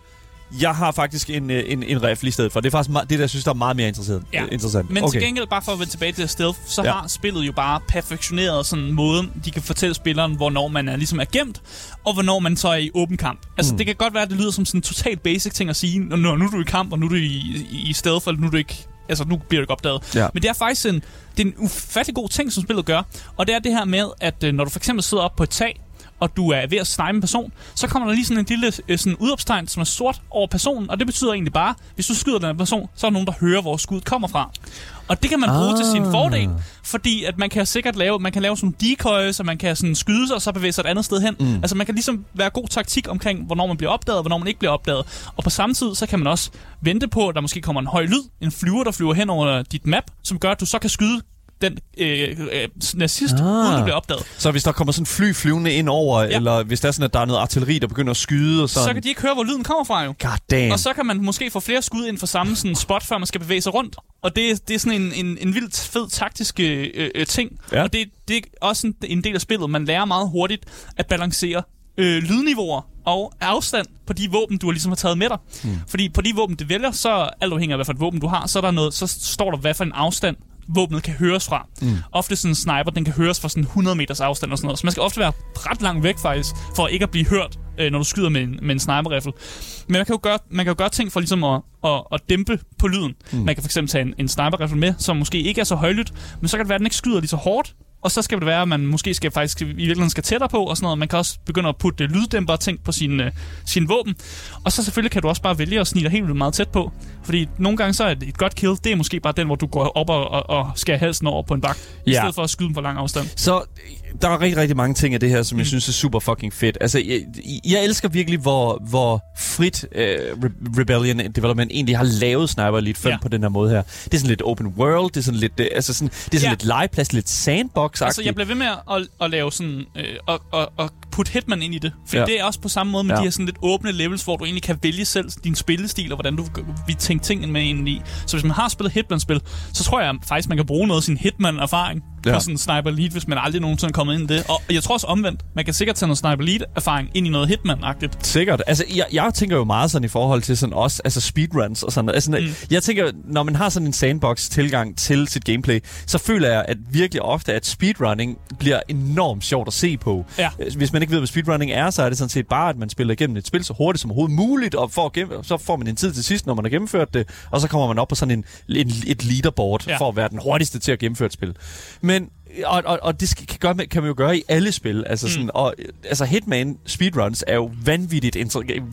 Jeg har faktisk en, øh, en, en rifle i stedet for. Det er faktisk det, der jeg synes, der er meget mere interessant. Ja. interessant. Men okay. til gengæld, bare for at vende tilbage til stealth, så Ja. har spillet jo bare perfektioneret sådan en måde, de kan fortælle spilleren, hvornår man er ligesom er gemt, og hvornår man så er i åben kamp. Altså, Mm. det kan godt være, at det lyder som sådan en totalt basic ting at sige, når, nu er du i kamp, og nu er du i, i, i stealth, eller nu er du ikke Altså, nu bliver du ikke opdaget. Ja. Men det er faktisk en, det er en ufattelig god ting, som spillet gør. Og det er det her med, at øh, når du for eksempel sidder op på et tag, og du er ved at snipe en person, så kommer der lige sådan en lille øh, sådan udopstegn, som er sort over personen, og det betyder egentlig bare, hvis du skyder den person, så er der nogen, der hører, hvor skuddet kommer fra. Og det kan man bruge Ah. til sin fordel, fordi at man kan sikkert lave, man kan lave sådan decoys, og man kan sådan skyde sig, og så bevæge sig et andet sted hen. Mm. Altså man kan ligesom være god taktik omkring, hvornår man bliver opdaget, og hvornår man ikke bliver opdaget. Og på samme tid, så kan man også vente på, at der måske kommer en høj lyd, en flyver, der flyver hen over dit map, som gør, at du så kan skyde den øh, øh, nazist, Ah. uden du bliver opdaget. Så hvis der kommer sådan fly flyvende ind over, ja. Eller hvis der er sådan, at der er noget artilleri, der begynder at skyde og sådan. Så kan de ikke høre, hvor lyden kommer fra jo. God damn. Og så kan man måske få flere skud ind for samme sådan, spot, før man skal bevæge sig rundt. Og det, det er sådan en, en, en vildt fed taktisk øh, øh, ting. Ja. Og det, det er også en, en del af spillet. Man lærer meget hurtigt at balancere øh, lydniveauer og afstand på de våben, du har ligesom har taget med dig. Hmm. Fordi på de våben, du vælger, så alt afhængig af, hvad for et våben du har, så, er der noget, så står der, hvad for en afstand våbnet kan høres fra. Mm. Ofte sådan en sniper, den kan høres fra sådan 100 meters afstand og sådan noget. Så man skal ofte være ret langt væk faktisk, for ikke at blive hørt, øh, når du skyder med en, med en sniper-rifle. Men man kan jo gøre, man kan jo gøre ting for ligesom at, at, at dæmpe på lyden. Mm. Man kan fx tage en, en sniper-rifle med, som måske ikke er så højlydt, men så kan det være, at den ikke skyder lige så hårdt. Og så skal det være, at man måske skal faktisk i virkeligheden skal tættere på og sådan noget. Man kan også begynde at putte øh, lyddæmpere og ting på sine, øh, sine våben. Og så selvfølgelig kan du også bare vælge at snige dig helt vildt meget tæt på. Fordi nogle gange så er et, et godt kill, det er måske bare den, hvor du går op og, og, og skærer halsen over på en bak. I Ja. stedet for at skyde dem på lang afstand. Så der er rigtig, rigtig mange ting af det her, som mm. jeg synes er super fucking fedt. Altså, jeg, jeg elsker virkelig, hvor, hvor frit uh, Re- Rebellion Development egentlig har lavet Sniper Elite 5 ja. På den her måde her. Det er sådan lidt open world, det er sådan lidt, uh, altså sådan, det er sådan Ja. lidt legeplads, lidt sandbox Altså, jeg bliver ved med at, at lave sådan... Øh, og, og, og putte Hitman ind i det. For Ja. det er også på samme måde med ja. de her sådan lidt åbne levels, hvor du egentlig kan vælge selv din spillestil, og hvordan du vil tænke tingene med ind i. Så hvis man har spillet Hitman-spil, så tror jeg faktisk, man kan bruge noget af sin Hitman-erfaring Ja. på sådan en Sniper Elite, hvis man aldrig nogensinde er kommet ind i det. Og jeg tror også omvendt. Man kan sikkert tage noget Sniper Elite-erfaring ind i noget Hitman-agtigt. Sikkert. Altså, jeg, jeg tænker jo meget sådan i forhold til sådan også, altså speedruns og sådan noget. Altså, mm. Jeg tænker, når man har sådan en sandbox-tilgang til sit gameplay, så føler jeg at virkelig ofte, at speedrunning bliver enormt sjovt at se på. Ja. Hvis man ikke ved, hvad speedrunning er, så er det sådan set bare, at man spiller igennem et spil så hurtigt som overhovedet muligt, og gennem, så får man en tid til sidst, når man har gennemført det, og så kommer man op på sådan en, en et leaderboard. Ja. for at være den hurtigste til at gennemføre et spil. Men og, og, og det skal, kan, gøre, kan man jo gøre i alle spil. Altså, sådan, og, altså Hitman speedruns er jo vanvittigt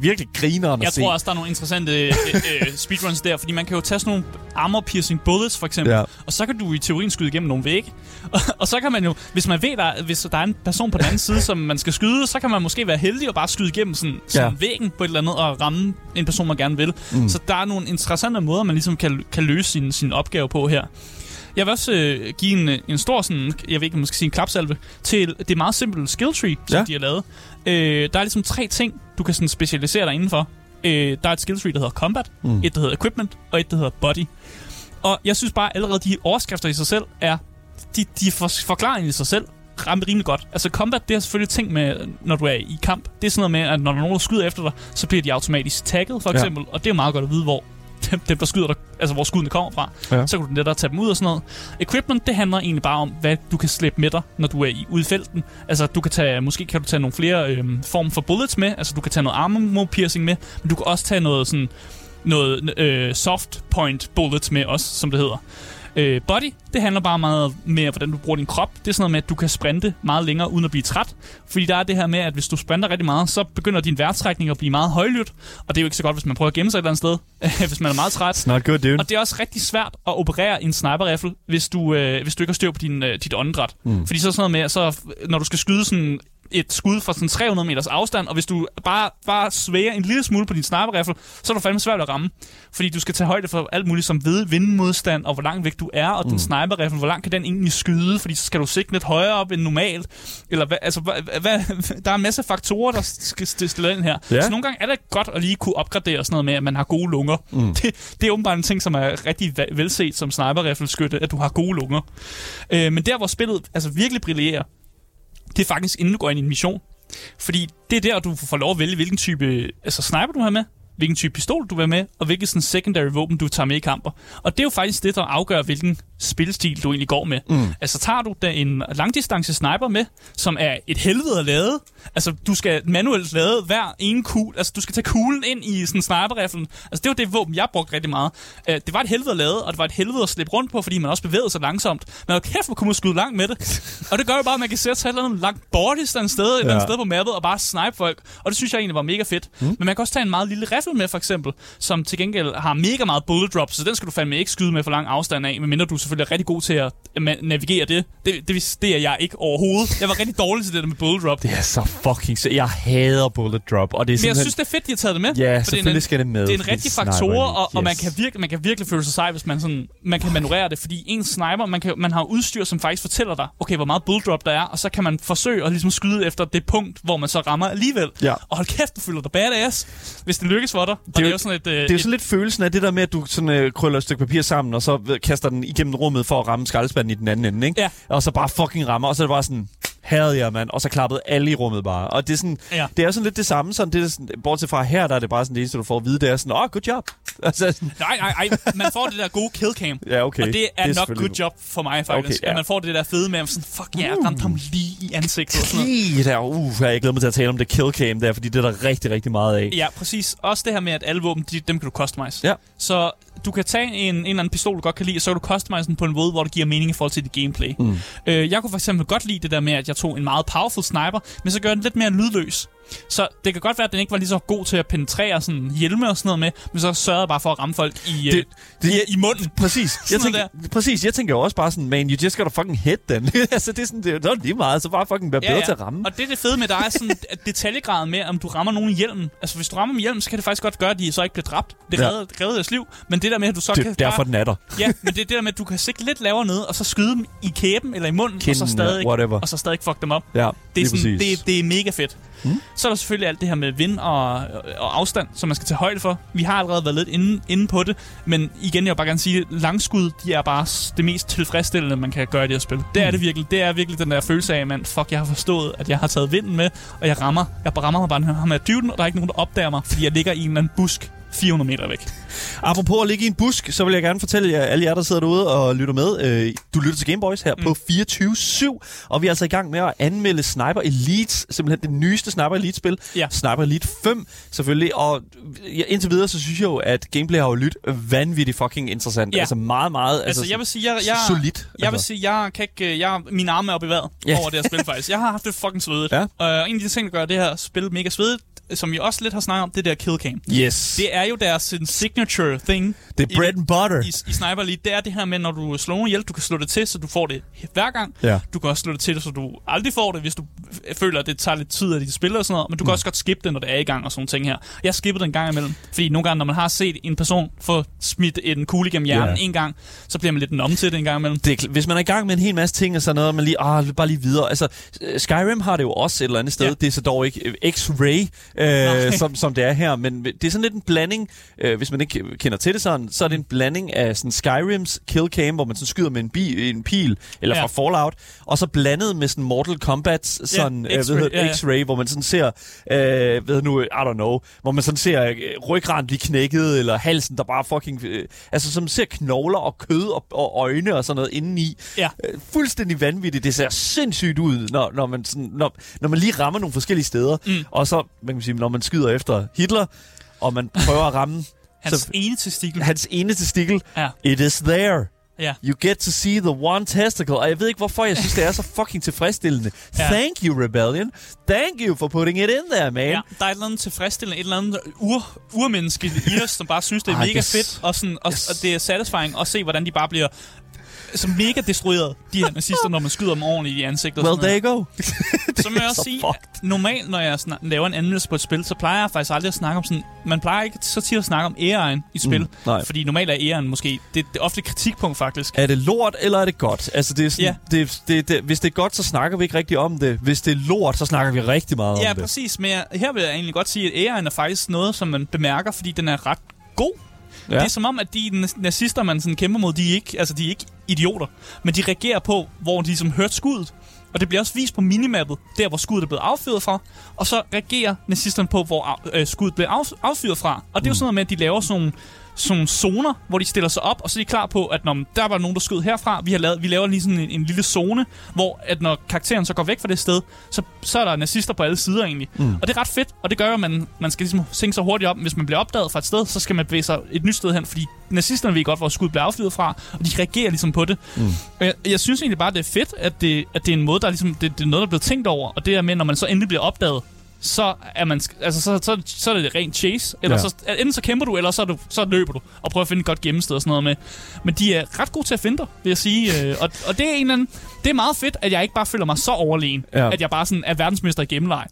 virkelig grineren Jeg at se. tror også, der er nogle interessante øh, øh, speedruns der, fordi man kan jo tage sådan nogle armor-piercing bullets, for eksempel, Ja. ja. og så kan du i teorien skyde igennem nogle vægge. Og, og så kan man jo, hvis man ved, der, hvis der er en person på den anden side, som man skal skyde, så kan man måske være heldig og bare skyde igennem sådan, sådan Ja. væggen på et eller andet og ramme en person, man gerne vil. Mm. Så der er nogle interessante måder, man ligesom kan, kan løse sin, sin opgave på her. Jeg vil også øh, give en, en stor, sådan, jeg ved ikke, om man skal sige en klapsalve, til det meget simple skill tree, som Ja. ja. de har lavet. Øh, der er ligesom tre ting, du kan sådan specialisere dig indenfor. Øh, der er et skill tree, der hedder combat, Mm. et, der hedder equipment, og et, der hedder body. Og jeg synes bare, allerede de overskrifter i sig selv er, de, de for, forklarer egentlig sig selv ret rimelig godt. Altså combat, det er selvfølgelig ting med, når du er i kamp. Det er sådan noget med, at når der er nogen, der skyder efter dig, så bliver de automatisk tagget, for Ja. eksempel. Og det er meget godt at vide, hvor dem, dem der skyder dig, altså hvor skuddene kommer fra. Ja. Så kan du lettere tage dem ud og sådan noget. Equipment, det handler egentlig bare om, hvad du kan slæbe med dig, når du er i, ude i felten. Altså, du kan tage, måske kan du tage nogle flere øhm, former for bullets med. Altså, du kan tage noget armor piercing med, men du kan også tage noget sådan noget øh, soft point bullets med også, som det hedder. Øh, body, det handler bare meget mere, hvordan du bruger din krop. Det er sådan noget med, at du kan sprinte meget længere, uden at blive træt. Fordi der er det her med, at hvis du sprinter rigtig meget, så begynder din vejrtrækning at blive meget højlydt. Og det er jo ikke så godt, hvis man prøver at gemme sig et eller andet sted, hvis man er meget træt. Not good, dude. Og det er også rigtig svært at operere en sniper hvis du, øh, hvis du ikke har styr på din, øh, dit åndedræt. Mm. Fordi så er sådan noget med, så, når du skal skyde sådan et skud fra sådan 300 meters afstand, og hvis du bare, bare svæger en lille smule på din sniper så er du fandme svært at ramme. Fordi du skal tage højde for alt muligt som ved vindmodstand, og hvor langt væk du er, og mm. den sniper hvor langt kan den egentlig skyde, fordi så skal du sigte lidt højere op end normalt. Eller hvad, altså, hvad, hvad, der er en masse faktorer, der skal stille ind her. Ja. Så nogle gange er det godt at lige kunne opgradere sådan noget med, at man har gode lunger. Mm. Det, det er åbenbart en ting, som er rigtig velset som sniper skytte, at du har gode lunger. Øh, men der, hvor spillet altså virkelig brillerer, det er faktisk inden du går ind i en mission. Fordi det er der, du får lov at vælge, hvilken type altså sniper du har med, hvilken type pistol du vil med, og hvilket sådan secondary våben du tager med i kamper. Og det er jo faktisk det, der afgør, hvilken spilstil du egentlig går med. Mm. Altså tager du da en langdistance sniper med, som er et helvede at lade. Altså du skal manuelt lade hver en kugle. Altså du skal tage kuglen ind i sådan sniper -riflen. Altså det var det våben, jeg brugte rigtig meget. Uh, det var et helvede at lade, og det var et helvede at slippe rundt på, fordi man også bevægede sig langsomt. Men var kæft, hvor kunne man skyde langt med det. og det gør jo bare, at man kan sætte sig et eller andet langt bort et sted, et ja. sted på mappet, og bare snipe folk. Og det synes jeg egentlig var mega fedt. Mm. Men man kan også tage en meget lille rifle med, for eksempel, som til gengæld har mega meget bullet drop, så den skal du fandme ikke skyde med for lang afstand af, medmindre du selvfølgelig er rigtig god til at navigere det. Det, det, det er jeg ikke overhovedet. Jeg var rigtig dårlig til det der med bullet drop. Det er så fucking... Så jeg hader bullet drop. Og det er Men jeg synes, det er fedt, de har taget det med. Ja, for selvfølgelig det en, skal det med. Det er en rigtig faktor, og, yes. og man, kan virkelig, man kan virkelig føle sig sej, hvis man, sådan, man kan manøvrere det. Fordi en sniper, man, kan, man har udstyr, som faktisk fortæller dig, okay, hvor meget bullet drop der er, og så kan man forsøge at ligesom skyde efter det punkt, hvor man så rammer alligevel. Ja. Og hold kæft, du føler dig badass, hvis det lykkes for dig. Det er, det er jo sådan et, det er jo sådan lidt følelsen af det der med, at du sådan, øh, krøller et stykke papir sammen, og så kaster den igennem rummet for at ramme skraldespanden i den anden ende, ikke? Ja. Og så bare fucking rammer, og så er det bare sådan, Hell yeah, mand. Og så klappede alle i rummet bare. Og det er, sådan, ja. det er sådan lidt det samme. Sådan, det er sådan, bortset fra her, der er det bare sådan det eneste, du får at vide, det er sådan, åh, oh, good job. altså, sådan. Nej, nej, nej. Man får det der gode kill cam. Ja, okay. Og det er, det er nok good job for mig, faktisk. Okay, ja. At man får det der fede med, sådan, fuck, ja, yeah, ramte ham lige i ansigtet. Og sådan noget. Der, uh, jeg glæder mig til at tale om det kill cam der, fordi det er der rigtig, rigtig meget af. Ja, præcis. Også det her med, at alle våben, de, dem kan du customize. Ja. Så du kan tage en, en eller anden pistol, du godt kan lide, og så kan du customize den på en måde, hvor det giver mening i forhold til dit gameplay. Mm. Øh, jeg kunne for eksempel godt lide det der med, at jeg tog en meget powerful sniper, men så gør den lidt mere lydløs. Så det kan godt være, at den ikke var lige så god til at penetrere sådan hjelme og sådan noget med, men så sørgede bare for at ramme folk i, det, øh, det, i, i munden. Præcis. Jeg tænker, der. præcis. Jeg tænker jo også bare sådan, man, you just gotta fucking hit den. altså, det er sådan, det, er lige meget, så bare fucking være ja, bedre ja. til at ramme. Og det er det fede med, der er sådan detaljegrad med, om du rammer nogen i hjelmen. Altså, hvis du rammer dem i hjelmen, så kan det faktisk godt gøre, at de så ikke bliver dræbt. Det redder, ja. redder deres liv. Men det der med, at du så det, kan... Derfor bare, den er der. ja, men det er det der med, at du kan sigte lidt lavere ned, og så skyde dem i kæben eller i munden, Kinden, og så stadig, whatever. og så stadig fuck dem op. Ja, det, er sådan, det, det er mega fedt. Mm. Så er der selvfølgelig alt det her med vind og, og afstand, som man skal tage højde for. Vi har allerede været lidt inde, inde på det, men igen, jeg vil bare gerne sige, langskud, de er bare det mest tilfredsstillende, man kan gøre i det her spil. Det er mm. det virkelig. Det er virkelig den der følelse af, at fuck, jeg har forstået, at jeg har taget vinden med, og jeg rammer, jeg rammer mig bare ham med dyven, og der er ikke nogen, der opdager mig, fordi jeg ligger i en eller anden busk 400 meter væk. Apropos at ligge i en busk, så vil jeg gerne fortælle jer, alle jer, der sidder derude og lytter med. Øh, du lytter til Gameboys her mm. på 24-7, og vi er altså i gang med at anmelde Sniper Elite, simpelthen det nyeste Sniper Elite-spil. Ja. Sniper Elite 5, selvfølgelig. Og ja, indtil videre, så synes jeg jo, at gameplay har jo lyttet vanvittigt fucking interessant. Ja. Altså meget, meget altså, altså, jeg vil sige, jeg, jeg, solidt. Jeg altså. vil sige, jeg kan ikke, jeg, mine arme er oppe i vejret ja. over det her spil faktisk. Jeg har haft det fucking svedigt. Ja. Og en af de ting, der gør det her spil mega svedigt, som vi også lidt har snakket om, det der kill cam. Yes. Det er jo deres signature thing. Det er bread and butter. I, i Sniper Elite. Det er det her med, når du slår nogen ihjel, du kan slå det til, så du får det hver gang. Ja. Du kan også slå det til, så du aldrig får det, hvis du føler, at det tager lidt tid af dit spil og sådan noget. Men du kan mm. også godt skippe det, når det er i gang og sådan ting her. Jeg skippede den gang imellem. Fordi nogle gange, når man har set en person få smidt en kugle gennem hjernen yeah. en gang, så bliver man lidt nom til det en gang imellem. Det er, hvis man er i gang med en hel masse ting og sådan noget, man lige, ah, bare lige videre. Altså, Skyrim har det jo også et eller andet sted. Ja. Det er så dog ikke øh, X-Ray, øh, som, som det er her. Men det er sådan lidt en blanding, øh, hvis man ikke kender til det sådan, så er det en blanding af sådan Skyrims kill cam, hvor man sådan skyder med en, bi, en pil, eller ja. fra Fallout, og så blandet med sådan Mortal Kombat, sådan, ja, X-ray, øh, ja, X-ray hvor man sådan ser, øh, ved nu, I don't know, hvor man sådan ser øh, ryggraden blive knækket, eller halsen, der bare fucking, øh, altså som ser knogler og kød og, og øjne og sådan noget indeni. Ja. Øh, fuldstændig vanvittigt. Det ser sindssygt ud, når, når, man, sådan, når, når man lige rammer nogle forskellige steder, mm. og så, man kan sige, når man skyder efter Hitler, og man prøver at ramme Hans så, ene testikel. Hans ene testikel. Ja. It is there. Ja. You get to see the one testicle. Og jeg ved ikke, hvorfor jeg synes, det er så fucking tilfredsstillende. Ja. Thank you, Rebellion. Thank you for putting it in there, man. Ja, der er et eller andet tilfredsstillende, et eller andet ur, urmenneske i os, som bare synes, det er Ej, mega fedt, og, sådan, og, Yes. og det er satisfying at se, hvordan de bare bliver så mega destrueret, de her nazister, når man skyder dem ordentligt i ansigtet. Well, there you go. Så må jeg også Så sige, at normalt, når jeg laver en anmeldelse på et spil, så plejer jeg faktisk aldrig at snakke om sådan... Man plejer ikke så tit at snakke om æren i spil. Mm, nej. fordi normalt er æren måske... Det, det er ofte et kritikpunkt, faktisk. Er det lort, eller er det godt? Altså, det er sådan, Ja. det, det, det, hvis det er godt, så snakker vi ikke rigtig om det. Hvis det er lort, så snakker vi rigtig meget Ja, om det. præcis. Men jeg, her vil jeg egentlig godt sige, at æren er faktisk noget, som man bemærker, fordi den er ret god. Ja. Det er som om, at de na- nazister, man sådan kæmper mod, de er, ikke, altså, de er ikke idioter. Men de reagerer på, hvor de ligesom hørte skuddet. Og det bliver også vist på minimappet, der hvor skuddet er blevet affyret fra. Og så reagerer nazisterne på, hvor øh, skuddet blev af, affyret fra. Og det er jo sådan noget med, at de laver sådan nogle, sådan zoner, hvor de stiller sig op, og så er de klar på, at når der var nogen, der skød herfra, vi, har lavet, vi laver lige sådan en, en lille zone, hvor at når karakteren så går væk fra det sted, så, så er der nazister på alle sider egentlig. Mm. Og det er ret fedt, og det gør at man, man skal ligesom sænke sig hurtigt op. Hvis man bliver opdaget fra et sted, så skal man bevæge sig et nyt sted hen, fordi nazisterne ved godt, hvor skuddet bliver affyret fra, og de reagerer ligesom på det. Mm. Jeg, jeg synes egentlig bare, det er fedt, at det, at det er en måde, der er ligesom, det, det er noget, der er blevet tænkt over, og det er med, når man så endelig bliver opdaget, så er man altså så, så, så er det rent chase eller Ja. ja. så enten så kæmper du eller så, du, så løber du og prøver at finde et godt gemmested og sådan noget med. Men de er ret gode til at finde dig, vil jeg sige. øh, Og, og det er en eller anden, det er meget fedt, at jeg ikke bare føler mig så overlegen, Ja. ja. at jeg bare sådan er verdensmester i gennemleje.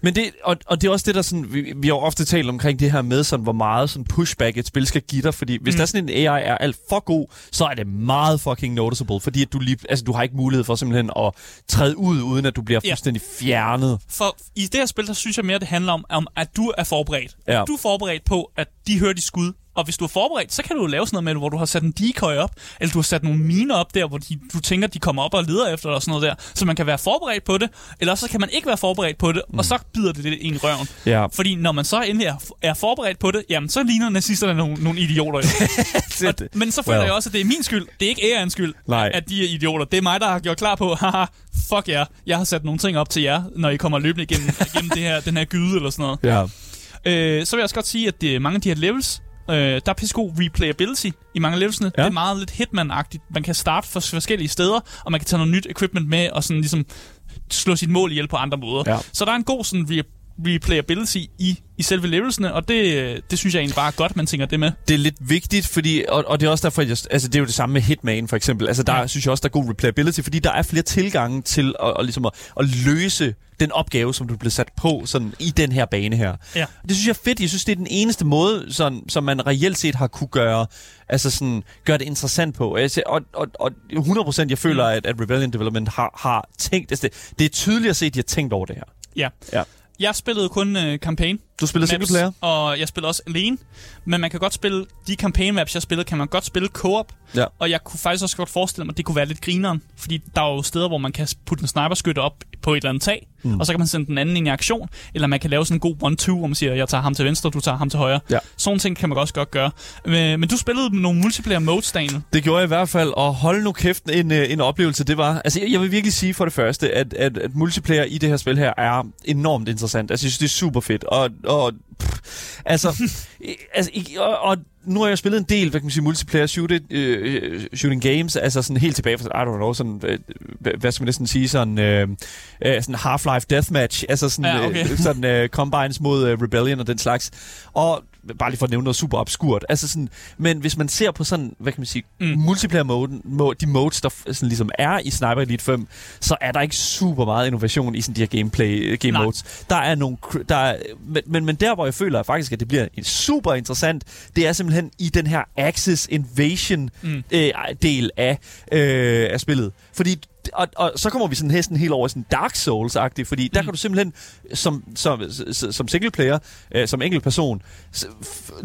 Men det, og, og det er også det, der sådan, vi, vi har jo ofte talt omkring det her med, sådan, hvor meget sådan pushback et spil skal give dig, fordi hvis mm. der er sådan en AI er alt for god, så er det meget fucking noticeable, fordi at du, lige, altså, du har ikke mulighed for simpelthen at træde ud, uden at du bliver Ja. fuldstændig fjernet. For i det her spil, der synes jeg mere, det handler om, om at du er forberedt. Ja. Du er forberedt på, at de hører de skud. Og hvis du er forberedt, så kan du lave sådan noget med, hvor du har sat en decoy op, eller du har sat nogle miner op der, hvor de, du tænker, de kommer op og leder efter dig og sådan noget der. Så man kan være forberedt på det, eller så kan man ikke være forberedt på det, mm. og så bider det det ind i røven. Ja. Fordi når man så endelig er, er forberedt på det, jamen så ligner nazisterne nogle, nogle idioter. jo. og, men så føler Well. jeg også, at det er min skyld. Det er ikke ærens skyld, Nej. at de er idioter. Det er mig, der har gjort klar på, haha, fuck jer. Jeg har sat nogle ting op til jer, når I kommer løbende igennem, igennem det her, den her gyde eller sådan noget. Ja. Øh, så vil jeg også godt sige, at det, mange af de her levels, øh, der er pisse god replayability i mange af levelsene. Ja. Det er meget lidt Hitman-agtigt. Man kan starte fra forskellige steder, og man kan tage noget nyt equipment med, og sådan ligesom slå sit mål ihjel på andre måder. Ja. Så der er en god sådan re- replayability i, i selve levelsene, og det, det synes jeg egentlig bare er godt, man tænker det med. det er lidt vigtigt, fordi, og, og det er også derfor, jeg, altså det er jo det samme med Hitman for eksempel. Altså der ja. synes jeg også, der er god replayability, fordi der er flere tilgange til at, at, ligesom at, at løse den opgave, som du blev sat på sådan, i den her bane her. Ja. Det synes jeg er fedt. Jeg synes, det er den eneste måde, sådan, som man reelt set har kunne gøre, altså sådan, gøre det interessant på. Siger, og, og, og 100% jeg føler, at, at Rebellion Development har, har tænkt, altså det, det er tydeligt at se, at de har tænkt over det her. Ja. Ja. Jeg spillede kun øh, campaign. Du spiller single player? Og jeg spiller også alene. Men man kan godt spille, de campaign maps, jeg spillede, kan man godt spille co-op. Ja. Og jeg kunne faktisk også godt forestille mig, at det kunne være lidt grineren. Fordi der er jo steder, hvor man kan putte en sniperskytte op på et eller andet tag. Mm. Og så kan man sende den anden ind i aktion. Eller man kan lave sådan en god 1-2, hvor man siger, jeg tager ham til venstre, du tager ham til højre. Ja. Sådan ting kan man også godt gøre. Men, men du spillede nogle multiplayer modes, Daniel. Det gjorde jeg i hvert fald, og hold nu kæft en, øh, en oplevelse det var. Altså, jeg- jeg vil virkelig sige for det første, at, at, at multiplayer i det her spil her er enormt interessant. Altså, jeg synes, det er super fedt. Og, og pff, altså, altså og, og nu har jeg spillet en del, hvad kan man sige, multiplayer shooting, øh, shooting games, altså sådan helt tilbage fra, I don't know, sådan, øh, hvad- hvad skal man næsten sige, sådan, øh, øh, sådan Half-Life Deathmatch, altså sådan, Ja, okay. øh, sådan øh, combines mod øh, Rebellion og den slags. Og bare lige for at nævne noget super obskurt. Altså sådan, men hvis man ser på sådan, hvad kan man sige, mm. Multiplayer mode, mo- de modes, der sådan ligesom er i Sniper Elite 5, så er der ikke super meget innovation i sådan de her gameplay øh, game Nej. modes. Der er nogle, der er, men, men, men der, hvor jeg føler at faktisk, at det bliver super interessant, det er simpelthen i den her Axis Invasion Mm. øh, del af, øh, af spillet. Fordi og, og så kommer vi sådan hesten helt over i sådan Dark Souls-agtigt, fordi der Mm. kan du simpelthen som, som, som, singleplayer, øh, som enkelt person,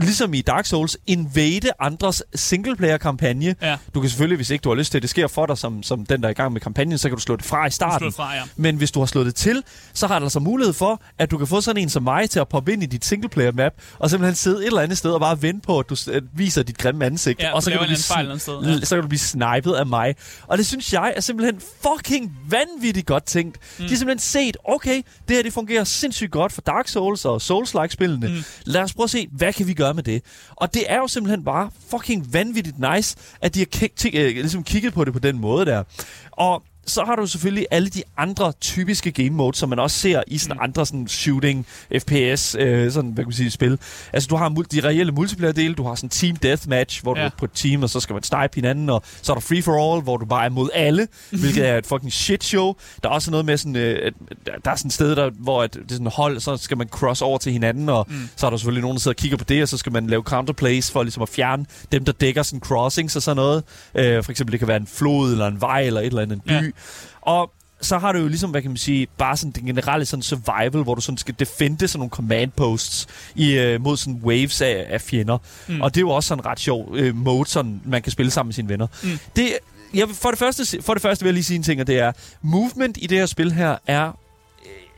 ligesom i Dark Souls, invade andres singleplayer-kampagne. Ja, Du kan selvfølgelig, hvis ikke du har lyst til, at det sker for dig som, som den, der er i gang med kampagnen, så kan du slå det fra i du starten. fra, ja. Men hvis du har slået det til, så har der altså mulighed for, at du kan få sådan en som mig til at poppe ind i dit singleplayer-map, og simpelthen sidde et eller andet sted og bare vente på, at du viser dit grimme ansigt. Ja, og så du kan, du blive fejl sn- så kan du blive snipet af mig. Og det synes jeg er simpelthen fucking vanvittigt godt tænkt. Mm. De har simpelthen set, okay, det her det fungerer sindssygt godt for Dark Souls og Souls-like-spillene. Mm. Lad os prøve at se, hvad kan vi gøre med det? Og det er jo simpelthen bare fucking vanvittigt nice, at de har kig- t- øh, ligesom kigget på det på den måde der. Og så har du selvfølgelig alle de andre typiske game modes, som man også ser i sådan mm. andre sådan shooting, FPS, øh, sådan, hvad kan man sige, spil. Altså, du har de reelle multiplayer-dele, du har sådan team deathmatch, hvor ja. du er på et team, og så skal man snipe hinanden, og så er der free for all, hvor du bare er mod alle, hvilket er et fucking shit show. Der er også noget med sådan, øh, der er sådan et sted, der, hvor at det er sådan et hold, så skal man cross over til hinanden, og mm. så er der selvfølgelig nogen, der sidder og kigger på det, og så skal man lave counterplays for ligesom at fjerne dem, der dækker sådan crossings og sådan noget. Øh, for eksempel, det kan være en flod, eller en vej, eller et eller andet, en by. Ja. Og så har du jo ligesom, hvad kan man sige, bare sådan den generelle sådan survival, hvor du sådan skal defende sådan nogle command posts i, øh, mod sådan waves af, af fjender. Mm. Og det er jo også sådan en ret sjov øh, mode, sådan man kan spille sammen med sine venner. Mm. Det, jeg, for, det første, for det første vil jeg lige sige en ting, og det er, movement i det her spil her er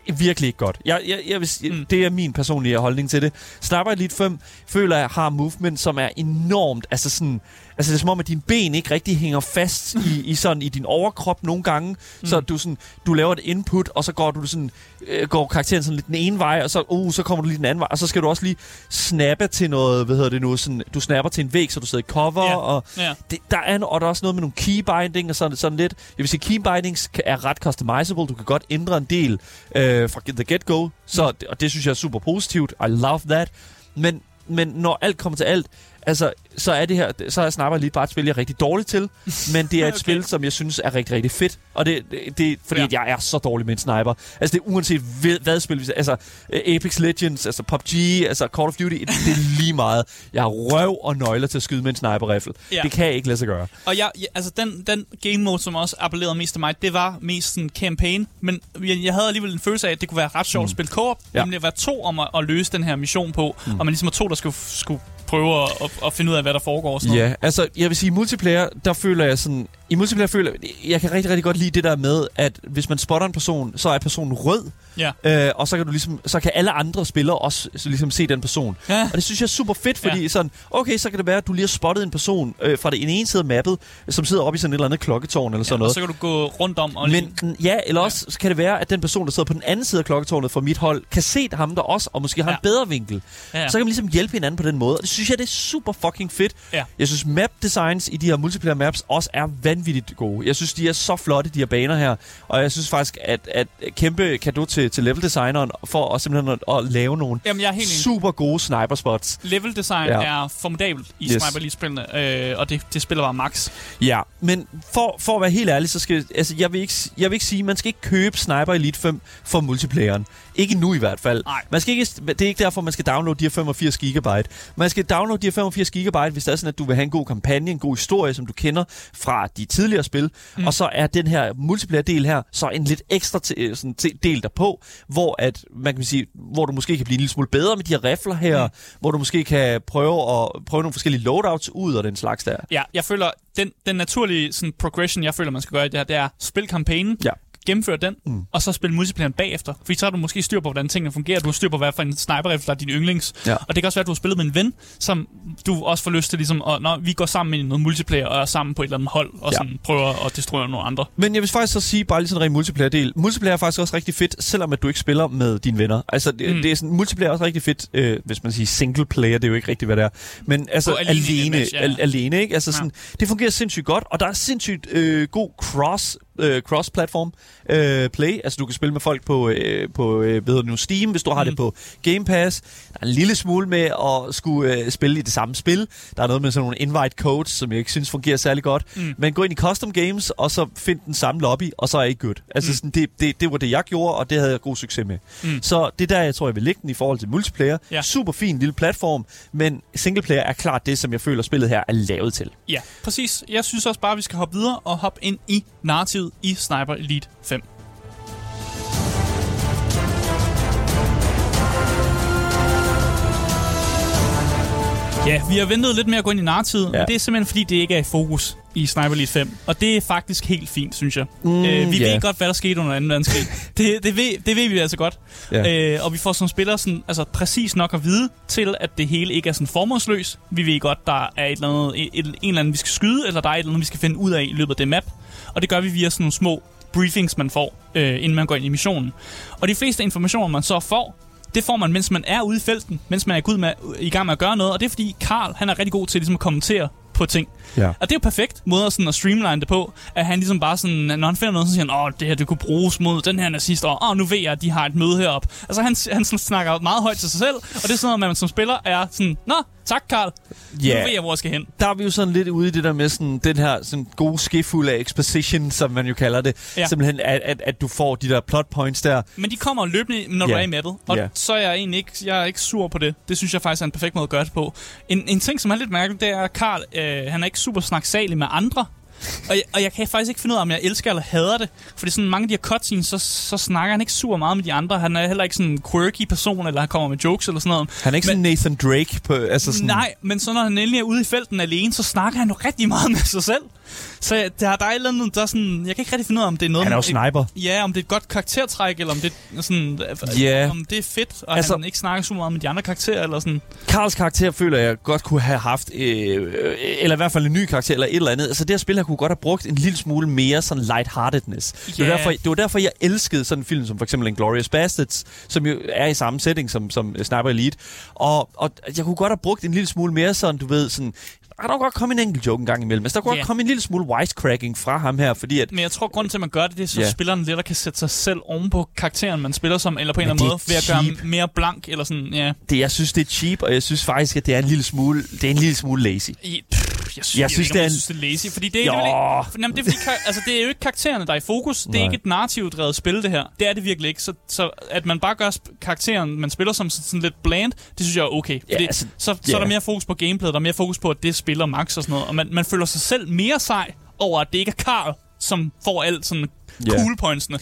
øh, virkelig ikke godt. Jeg, jeg, jeg vil, Mm. Det er min personlige holdning til det. Sniper Elite 5 føler jeg har movement, som er enormt, altså sådan, altså det er som om, at dine ben ikke rigtig hænger fast i, i, sådan, i din overkrop nogle gange. Mm. Så du, sådan, du laver et input, og så går du sådan, øh, går karakteren sådan lidt den ene vej, og så, uh, så kommer du lige den anden vej, og så skal du også lige snappe til noget, hvad hedder det nu, sådan, du snapper til en væg, så du sidder i cover, Ja. og Ja. det, der er, og der er også noget med nogle keybinding og sådan, sådan lidt. Jeg vil sige, keybindings er ret customizable. Du kan godt ændre en del øh, fra the get-go, så, og det synes jeg er super positivt. I love that. Men, men når alt kommer til alt, altså, så er det her, så er Sniper Elite bare et spil, jeg er rigtig dårlig til, men det er et Okay. spil, som jeg synes er rigtig, rigtig fedt. Og det, det, det fordi Ja. jeg er så dårlig med en sniper. Altså, det er uanset hvad, hvad spil, vi- altså øh, Apex Legends, altså PUBG, altså Call of Duty, det er lige meget. Jeg har røv og nøgler til at skyde med en sniper-rifle. Ja. Det kan jeg ikke lade sig gøre. Og jeg, jeg, altså den, den game mode, som også appellerede mest til mig, det var mest sådan campaign. Men jeg, jeg havde alligevel en følelse af, at det kunne være ret sjovt mm. at spille co-op. Ja. Nemlig at være to om at, at løse den her mission på. Mm. Og man ligesom er to, der skulle, skulle prøve at, at, at finde ud af, hvad der foregår. Sådan ja, noget. Ja, altså jeg vil sige, multiplayer, der føler jeg sådan... I multiplayer føler jeg, kan rigtig, rigtig godt lide det der med, at hvis man spotter en person, så er personen rød, Ja. øh, og så kan du ligesom, så kan alle andre spillere også så ligesom se den person. Ja. Og det synes jeg er super fedt, fordi Ja. ja. sådan, okay, så kan det være, at du lige har spottet en person øh, fra det ene side af mappet, som sidder oppe i sådan et eller andet klokketårn eller sådan Ja, noget. og så kan du gå rundt om og lige- Men ja, eller også så kan det være, at den person, der sidder på den anden side af klokketårnet fra mit hold, kan se ham der også, og måske har Ja. en bedre vinkel. Ja. Så kan man ligesom hjælpe hinanden på den måde. Og det synes jeg, det er super fucking fedt. Ja. Jeg synes, map designs i de her multiplayer maps også er vanvittigt gode. Jeg synes, de er så flotte, de her baner her. Og jeg synes faktisk, at, at kæmpe kado til, til level designeren for at simpelthen at, at lave nogle Jamen, jeg er helt super gode sniper spots. Level design Ja. er formidabelt i Yes. Sniper Elite-spillene, øh, og det, det spiller bare max. Ja, men for, for at være helt ærlig, så skal altså, jeg, vil ikke, jeg vil ikke sige, man skal ikke købe Sniper Elite 5 for multiplayeren. Ikke nu i hvert fald. Nej. Man skal ikke, det er ikke derfor, man skal downloade de her 85 gigabyte. Man skal downloade de her 85 gigabyte, hvis det er sådan, at du vil have en god kampagne, en god historie, som du kender fra de tidligere spil. Mm. Og så er den her multiplayer-del her, så en lidt ekstra til, øh, sådan, til, del derpå, hvor, at, man kan sige, hvor du måske kan blive en lille smule bedre med de her rifler her, mm. hvor du måske kan prøve, at, prøve nogle forskellige loadouts ud og den slags der. Ja, jeg føler, den, den naturlige sådan, progression, jeg føler, man skal gøre i det her, det er spil kampagnen, Ja. Gennemføre den, mm. og så spille multiplayeren bagefter. Fordi så har du måske styr på, hvordan tingene fungerer. Du har styr på, hvad for en sniper rifle der er din yndlings. Ja. Og det kan også være, at du har spillet med en ven, som du også får lyst til, ligesom, at når vi går sammen i noget multiplayer og er sammen på et eller andet hold, og Ja. sådan prøver at destruere nogle andre. Men jeg vil faktisk så sige, bare lige sådan en ren multiplayer-del. Multiplayer er faktisk også rigtig fedt, selvom at du ikke spiller med dine venner. Altså, det, Mm. det er sådan, multiplayer er også rigtig fedt, øh, hvis man siger single player, det er jo ikke rigtigt, hvad det er. Men altså, alene alene, en match, ja. al, alene, ikke? Altså, Ja. sådan, det fungerer sindssygt godt, og der er sindssygt øh, god cross øh, cross-platform øh, play. Altså, du kan spille med folk på, øh, på øh, hvad hedder det nu, Steam, hvis du har Mm. det på Game Pass. Der er en lille smule med at skulle øh, spille i det samme spil. Der er noget med sådan nogle invite codes, som jeg ikke synes fungerer særlig godt. Mm. Men gå ind i custom games, og så find den samme lobby, og så er I good. Altså, Mm. sådan, det, det, det var det, jeg gjorde, og det havde jeg god succes med. Mm. Så det er der, jeg tror, jeg vil lægge den i forhold til multiplayer. Ja. Super fin lille platform, men singleplayer er klart det, som jeg føler, spillet her er lavet til. Ja, præcis. Jeg synes også bare, at vi skal hoppe videre og hoppe ind i narrativet i Sniper Elite 5. Ja, vi har ventet lidt med at gå ind i narrativet, ja. Men det er simpelthen fordi, det ikke er i fokus i Sniper Elite 5. Og det er faktisk helt fint, synes jeg. Mm, øh, vi ja. ved godt, hvad der skete under 2. verdenskrig. det, det, ved, det ved vi altså godt. Ja. Øh, og vi får som spillere sådan, altså, præcis nok at vide til, at det hele ikke er sådan formålsløs. Vi ved godt, der er et eller andet, et, et, en eller anden, vi skal skyde, eller der er et eller andet, vi skal finde ud af i løbet af det map. Og det gør vi via sådan nogle små briefings, man får, øh, inden man går ind i missionen. Og de fleste informationer, man så får, det får man, mens man er ude i felten, mens man er gud med, i gang med at gøre noget. Og det er fordi, Karl han er rigtig god til ligesom, at kommentere på ting. Ja. Og det er jo perfekt måde at, sådan, at streamline det på, at han ligesom bare sådan, når han finder noget, så siger han, åh, det her det kunne bruges mod den her nazist, og åh, nu ved jeg, at de har et møde heroppe. Altså han, han sådan, snakker meget højt til sig selv, og det er sådan noget, man som spiller er sådan, nå, tak Karl, Ja. nu ved jeg, hvor jeg skal hen. der er vi jo sådan lidt ude i det der med sådan, den her sådan gode skefuld af exposition, som man jo kalder det. Ja. Simpelthen, at, at, at du får de der plot points der. Men de kommer løbende, når du Ja. er i mattet. Og Ja. så er jeg egentlig ikke, jeg er ikke sur på det. Det synes jeg faktisk er en perfekt måde at gøre det på. En, en ting, som er lidt mærkeligt, det er, at Karl, øh, han er ikke super snaksalig med andre. Og jeg, og jeg kan faktisk ikke finde ud af, om jeg elsker eller hader det. Fordi sådan mange af de her cutscenes, så, så snakker han ikke super meget med de andre. Han er heller ikke sådan en quirky person, eller han kommer med jokes eller sådan noget. Han er ikke Men- sådan Nathan Drake på... Altså sådan, Nej, men så når han endelig er ude i felten alene, så snakker han jo rigtig meget med sig selv. Så der, der er et eller andet, der er sådan... Jeg kan ikke rigtig finde ud af, om det er noget... Han er jo sniper. Ja, om det er et godt karaktertræk, eller om det er sådan... Ja. Om det er fedt, og altså, han ikke snakker så meget med de andre karakterer, eller sådan... Karls karakter føler jeg godt kunne have haft, øh, øh, eller i hvert fald en ny karakter, eller et eller andet. Altså det her spil her kunne godt have brugt en lille smule mere sådan lightheartedness. Det, var derfor, det var derfor, jeg elskede sådan en film som for eksempel Inglourious Bastards, som jo er i samme setting som, som Sniper Elite. Og, og jeg kunne godt have brugt en lille smule mere sådan, du ved, sådan... Der kunne godt komme en enkelt joke en gang imellem. Altså, der kunne Ja. godt komme en lille smule wisecracking fra ham her, fordi at... Men jeg tror, grunden til, at man gør det, det er, så yeah. spilleren lettere kan sætte sig selv oven på karakteren, man spiller som, eller på en Men eller anden måde, ved at gøre ham mere blank, eller sådan, ja. Det, jeg synes, det er cheap, og jeg synes faktisk, at det er en lille smule, det er en lille smule lazy. I, pff, jeg synes, jeg, Jeg synes, ikke, det er jeg en- synes, det er lazy, fordi det er, Jo. ikke, jamen, det, er fordi, altså, det er jo ikke karaktererne, der er i fokus. Det er Nej. ikke et narrativdrevet spil, det her. Det er det virkelig ikke. Så, så at man bare gør karakteren, man spiller som sådan lidt bland, det synes jeg er okay. Fordi Ja, altså, så, så er der mere fokus på gameplayet, der er mere fokus på, at det spiller max og sådan noget. Og man, man føler sig selv mere sej over, at det ikke er Karl, som får alt sådan Ja. cool pointsene.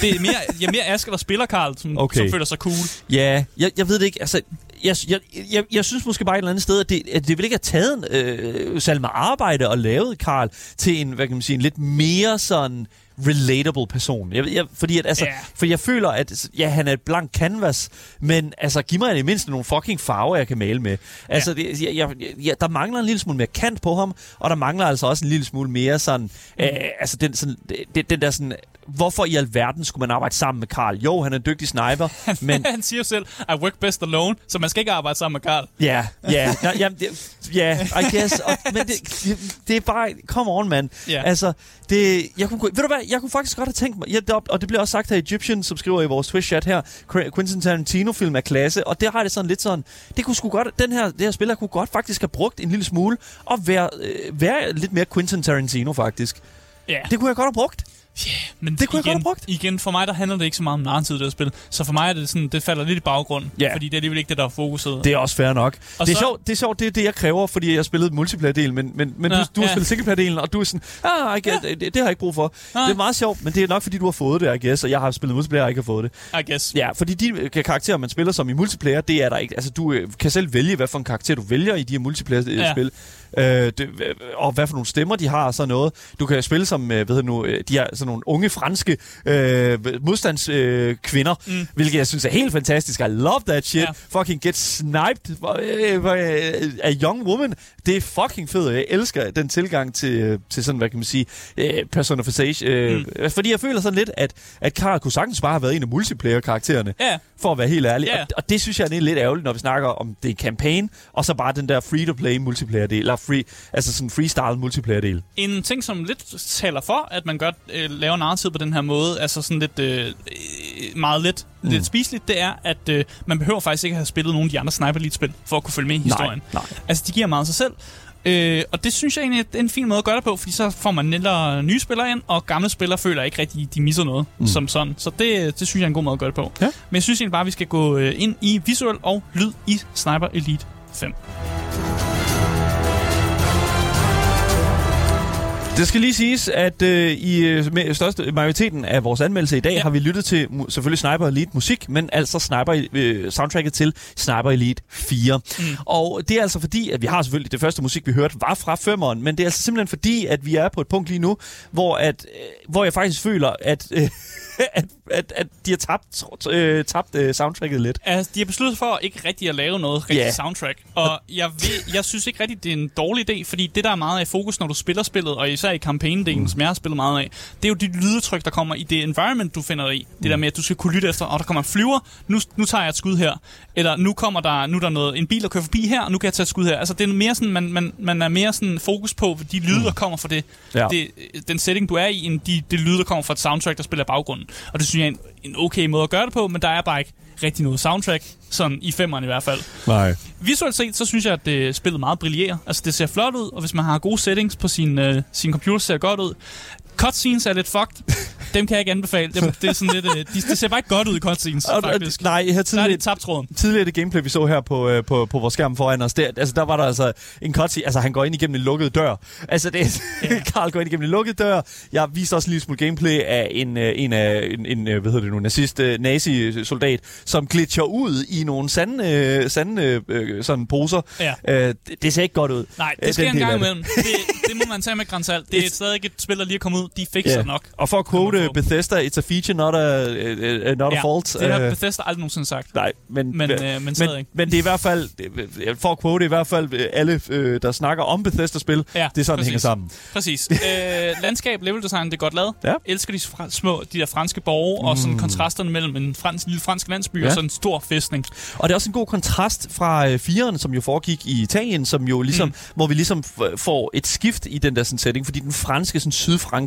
Det er mere, ja, mere Asger, der spiller Karl, som, Okay. som føler sig cool. Ja, jeg, jeg ved det ikke. Altså, jeg, jeg, jeg, jeg synes måske bare et eller andet sted, at det, at det vil ikke have taget øh, meget arbejde og lavet Karl til en, hvad kan man sige, en lidt mere sådan relatable person. Jeg, jeg, fordi, at, altså, Ja. for jeg føler, at ja, han er et blank canvas, men altså, giv mig i det mindste nogle fucking farver, jeg kan male med. Altså, det, jeg, jeg, jeg, der mangler en lille smule mere kant på ham, og der mangler altså også en lille smule mere sådan, øh, altså den, sådan, den, den der sådan, hvorfor i alverden skulle man arbejde sammen med Karl? Jo, han er en dygtig sniper, men han siger jo selv, I work best alone, så man skal ikke arbejde sammen med Karl. Ja, ja, ja, ja, I guess. Og, men det, det er bare, come on, man. Ja. Altså, det, jeg kunne, ved du hvad, jeg kunne faktisk godt have tænkt mig, ja, det, og det bliver også sagt i Egyptian, som skriver i vores Twitch-chat her, Qu- Quentin Tarantino-film er klasse, og det har det sådan lidt sådan, det kunne sgu godt, den her, det her spiller kunne godt faktisk have brugt en lille smule, og være, øh, være lidt mere Quentin Tarantino faktisk. Ja. Det kunne jeg godt have brugt. Men Det kunne jeg igen, godt have brugt. Igen, for mig der handler det ikke så meget om narrativ, det spil. Så for mig er det sådan, det falder lidt i baggrund. Ja. Fordi det er alligevel ikke det, der er fokuset. Det er også fair nok. Og det, er så- sjovt, det er sjovt, det er det, jeg kræver, fordi jeg spillede multiplayer-delen, men, men, men Nå, du, du har ja. spillet singleplayer-delen, og du er sådan, ah, I get, det, det, har jeg ikke brug for. Nej. Det er meget sjovt, men det er nok, fordi du har fået det, I guess, og jeg har spillet multiplayer og ikke har fået det. I guess. Ja, fordi de øh, karakterer, man spiller som i multiplayer, det er der ikke. Altså, du øh, kan selv vælge, hvad for en karakter du vælger i de her multiplayer-spil. Øh, det, øh, og hvad for nogle stemmer de har og sådan noget. Du kan spille som, øh, hedder nu, øh, de er sådan nogle unge franske øh, modstandskvinder, øh, kvinder, Mm. hvilket jeg synes er helt fantastisk. I love that shit. Ja. Fucking get sniped øh, øh, af young woman. Det er fucking fedt. Jeg elsker den tilgang til, øh, til sådan, hvad kan man sige, øh, personification. Øh, mm. Fordi jeg føler sådan lidt, at, at Karl kunne sagtens bare have været en af multiplayer-karaktererne Ja, for at være helt ærlig. Ja. Og, og det synes jeg er lidt ærgerligt, når vi snakker om det er campaign, og så bare den der free-to-play multiplayer-del, eller free, altså sådan freestyle multiplayer-del. en ting, som lidt taler for, at man godt øh, laver narrativ på den her måde, altså sådan lidt øh, øh, meget let, mm. lidt spiseligt, det er, at øh, man behøver faktisk ikke at have spillet nogle af de andre Sniper Elite-spil, for at kunne følge med i historien. Nej, Altså, de giver meget af sig selv. Øh, og det synes jeg egentlig er en fin måde at gøre det på, fordi så får man nettere nye spillere ind, og gamle spillere føler ikke rigtig, de misser noget mm. som sådan. Så det, det synes jeg er en god måde at gøre det på. Ja. Men jeg synes egentlig bare, at vi skal gå øh, ind i visuel og lyd i Sniper Elite 5. Det skal lige siges, at øh, i øh, med største majoriteten af vores anmeldelse i dag ja. Ja. har vi lyttet til mu- selvfølgelig Sniper Elite musik, men altså Sniper, øh, soundtracket til Sniper Elite 4. Mm. Og det er altså fordi, at vi har selvfølgelig det første musik, vi hørte, var fra femmeren, men det er altså simpelthen fordi, at vi er på et punkt lige nu, hvor, at, øh, hvor jeg faktisk føler, at, øh, at, at, at de har tabt, øh, tabt øh, soundtracket lidt. Altså, de har besluttet for ikke rigtig at lave noget rigtig yeah. soundtrack. Og jeg, ved, jeg synes ikke rigtig, det er en dårlig idé, fordi det, der er meget af fokus, når du spiller spillet, og især i campaign-delen, mm. som jeg har spillet meget af, det er jo de lydetryk, der kommer i det environment, du finder i. Det der med, at du skal kunne lytte efter, og der kommer en flyver, nu, nu tager jeg et skud her. Eller nu kommer der, nu er der noget, en bil, der kører forbi her, og nu kan jeg tage et skud her. Altså, det er mere sådan, man, man, man er mere sådan fokus på de lyde, der kommer fra det, Ja. det, den setting, du er i, end de, det lyde, der kommer fra et soundtrack, der spiller i baggrunden. Og det synes jeg er en, en okay måde at gøre det på, men der er bare ikke rigtig noget soundtrack, sådan i femmeren i hvert fald. Nej. Visuelt set, så synes jeg, at det spillet meget brillerer. Altså, det ser flot ud, og hvis man har gode settings på sin, øh, sin computer, ser det godt ud. Cutscenes er lidt fucked. Dem kan jeg ikke anbefale. Dem, det, er sådan lidt, øh, de, det ser bare ikke godt ud i cutscenes, Og, og, faktisk. nej, her Der er tidligere, det tabt tråden. tidligere det gameplay, vi så her på, øh, på, på vores skærm foran os, der, altså, der var der altså en cutscene, altså han går ind igennem en lukket dør. Altså det er, Ja. Karl går ind igennem en lukket dør. Jeg viste også en lille smule gameplay af en, øh, en, af, en, en øh, hvad hedder det nu, nazist, øh, nazi-soldat, som glitcher ud i nogle sande, øh, sande øh, sådan poser. Ja. Øh, det, det ser ikke godt ud. Nej, det sker en gang imellem. Det, det må man tage med grænsalt. Det er stadig et spil, der lige er kommet ud. De fikser Ja. nok. Og for at quote. Bethesda, it's a feature, not a, uh, not a fault. det har Øh, Bethesda aldrig nogensinde sagt. Nej, men, Men, øh, men men, men det er i hvert fald, for at quote i hvert fald øh, alle, øh, der snakker om Bethesda-spil, Ja, det er sådan, det hænger sammen. Præcis. øh, landskab, level design, det er godt lavet. Ja. Elsker de fra, små, de der franske borge, mm. og sådan kontrasterne mellem en fransk, lille fransk landsby Ja. og sådan en stor fæstning. Og det er også en god kontrast fra øh, 4'eren, som jo foregik i Italien, som jo ligesom, mm. hvor vi ligesom får et skift i den der sådan, setting, fordi den franske sådan,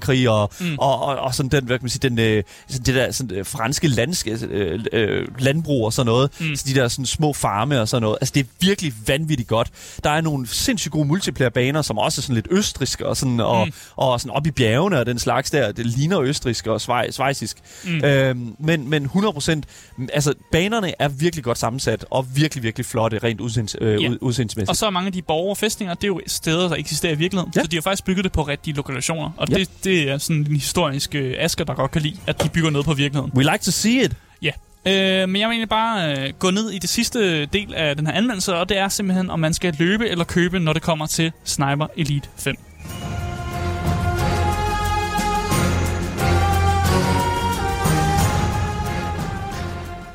Sydfrankrig og, mm. og, og, og sådan den, hvad kan man sige, den, øh, sådan det der sådan, øh, franske landske, øh, øh, landbrug og sådan noget, mm. så de der sådan, små farme og sådan noget, altså det er virkelig vanvittigt godt. Der er nogle sindssygt gode multiplayer-baner, som også er sådan lidt østriske og, sådan, og, Mm. og sådan op i bjergene og den slags der, det ligner østrisk og svej, svejsisk. Mm. Øhm, men, men 100%, altså banerne er virkelig godt sammensat og virkelig, virkelig flotte rent udsends, øh, Ja. ud, udseendsmæssigt. Og så er mange af de borgere og fæstninger, det er jo steder, der eksisterer i virkeligheden. Ja. Så de har faktisk bygget det på rigtige lokalationer. Og Ja. det, det er sådan en historisk øh, asker, der godt kan lide, at de bygger noget på virkeligheden. We like to see it. Ja. Øh, men jeg vil egentlig bare øh, gå ned i det sidste del af den her anmeldelse, og det er simpelthen, om man skal løbe eller købe, når det kommer til Sniper Elite 5.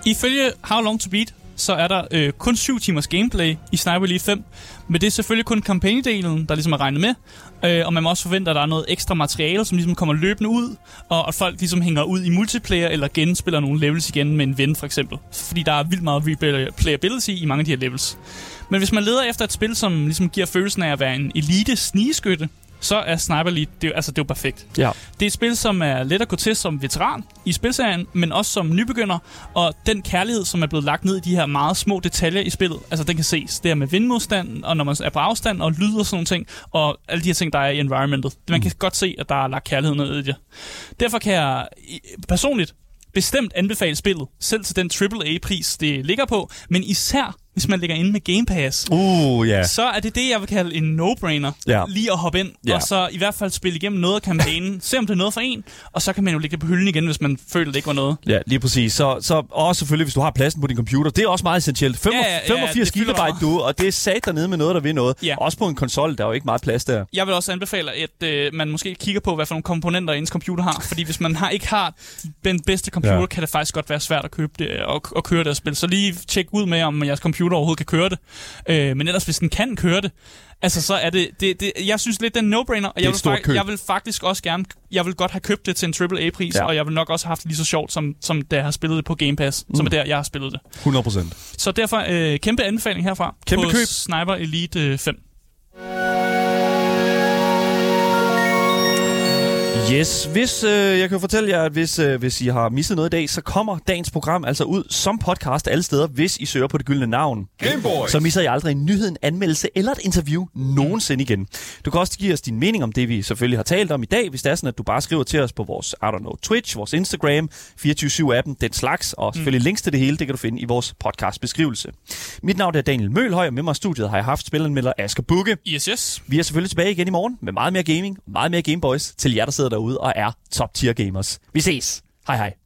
Ifølge How Long To Beat, så er der øh, kun 7 timers gameplay i Sniper Elite 5, men det er selvfølgelig kun kampagnedelen, der ligesom er regnet med, øh, og man må også forvente, at der er noget ekstra materiale, som ligesom kommer løbende ud, og at folk ligesom hænger ud i multiplayer, eller genspiller nogle levels igen med en ven for eksempel. Fordi der er vildt meget replayability i mange af de her levels. Men hvis man leder efter et spil, som ligesom giver følelsen af at være en elite snigeskytte, så er Sniper Elite, det, er altså, det er jo perfekt. Ja. Det er et spil, som er let at gå til som veteran i spilserien, men også som nybegynder. Og den kærlighed, som er blevet lagt ned i de her meget små detaljer i spillet, altså den kan ses. Det her med vindmodstand, og når man er på afstand, og lyd og sådan nogle ting, og alle de her ting, der er i environmentet. Man kan godt se, at der er lagt kærlighed ned i det. Derfor kan jeg personligt bestemt anbefale spillet, selv til den AAA-pris, det ligger på, men især hvis man ligger inde med Game Pass Uh, ja. så er det det, jeg vil kalde en no-brainer. Ja. Lige at hoppe ind, Ja. og så i hvert fald spille igennem noget af kampagnen. se om det er noget for en, og så kan man jo lægge det på hylden igen, hvis man føler, det ikke var noget. Ja, lige præcis. Så, så også selvfølgelig, hvis du har pladsen på din computer. Det er også meget essentielt. Fem, Ja, ja, ja, 85 det fylder gigabyte, meget. du, og det er sat dernede med noget, der vil noget. Ja. Også på en konsol, der er jo ikke meget plads der. Jeg vil også anbefale, at øh, man måske kigger på, hvad for nogle komponenter ens computer har. Fordi hvis man har, ikke har den bedste computer, Ja. ja. kan det faktisk godt være svært at købe det og, og køre det og spil. Så lige tjek ud med, om jeres computer overhovedet kan køre det. Øh, men ellers, hvis den kan køre det, altså så er det, det, det jeg synes lidt, det er en no-brainer. Og jeg vil, køb. jeg vil faktisk også gerne, jeg vil godt have købt det til en AAA-pris, Ja. og jeg vil nok også have haft det lige så sjovt, som, som da jeg har spillet det på Game Pass, mm. som er der, jeg har spillet det. 100 procent. Så derfor øh, kæmpe anbefaling herfra Kæmpe på køb. Sniper Elite øh, 5. Yes, hvis øh, jeg kan fortælle jer, at hvis, øh, hvis I har misset noget i dag, så kommer dagens program altså ud som podcast alle steder, hvis I søger på det gyldne navn. Gameboys. Så misser I aldrig en nyhed, en anmeldelse eller et interview nogensinde igen. Du kan også give os din mening om det, vi selvfølgelig har talt om i dag, hvis det er sådan, at du bare skriver til os på vores, I don't know, Twitch, vores Instagram, 24-7-appen, den slags, og selvfølgelig links til det hele, det kan du finde i vores podcast-beskrivelse. Mit navn er Daniel Mølhøj, og med mig i studiet har jeg haft spilleranmelder Asger Bukke. Yes, yes. Vi er selvfølgelig tilbage igen i morgen med meget mere gaming, meget mere Gameboys til jer, der sidder derude og er top tier gamers. Vi ses. Hej hej.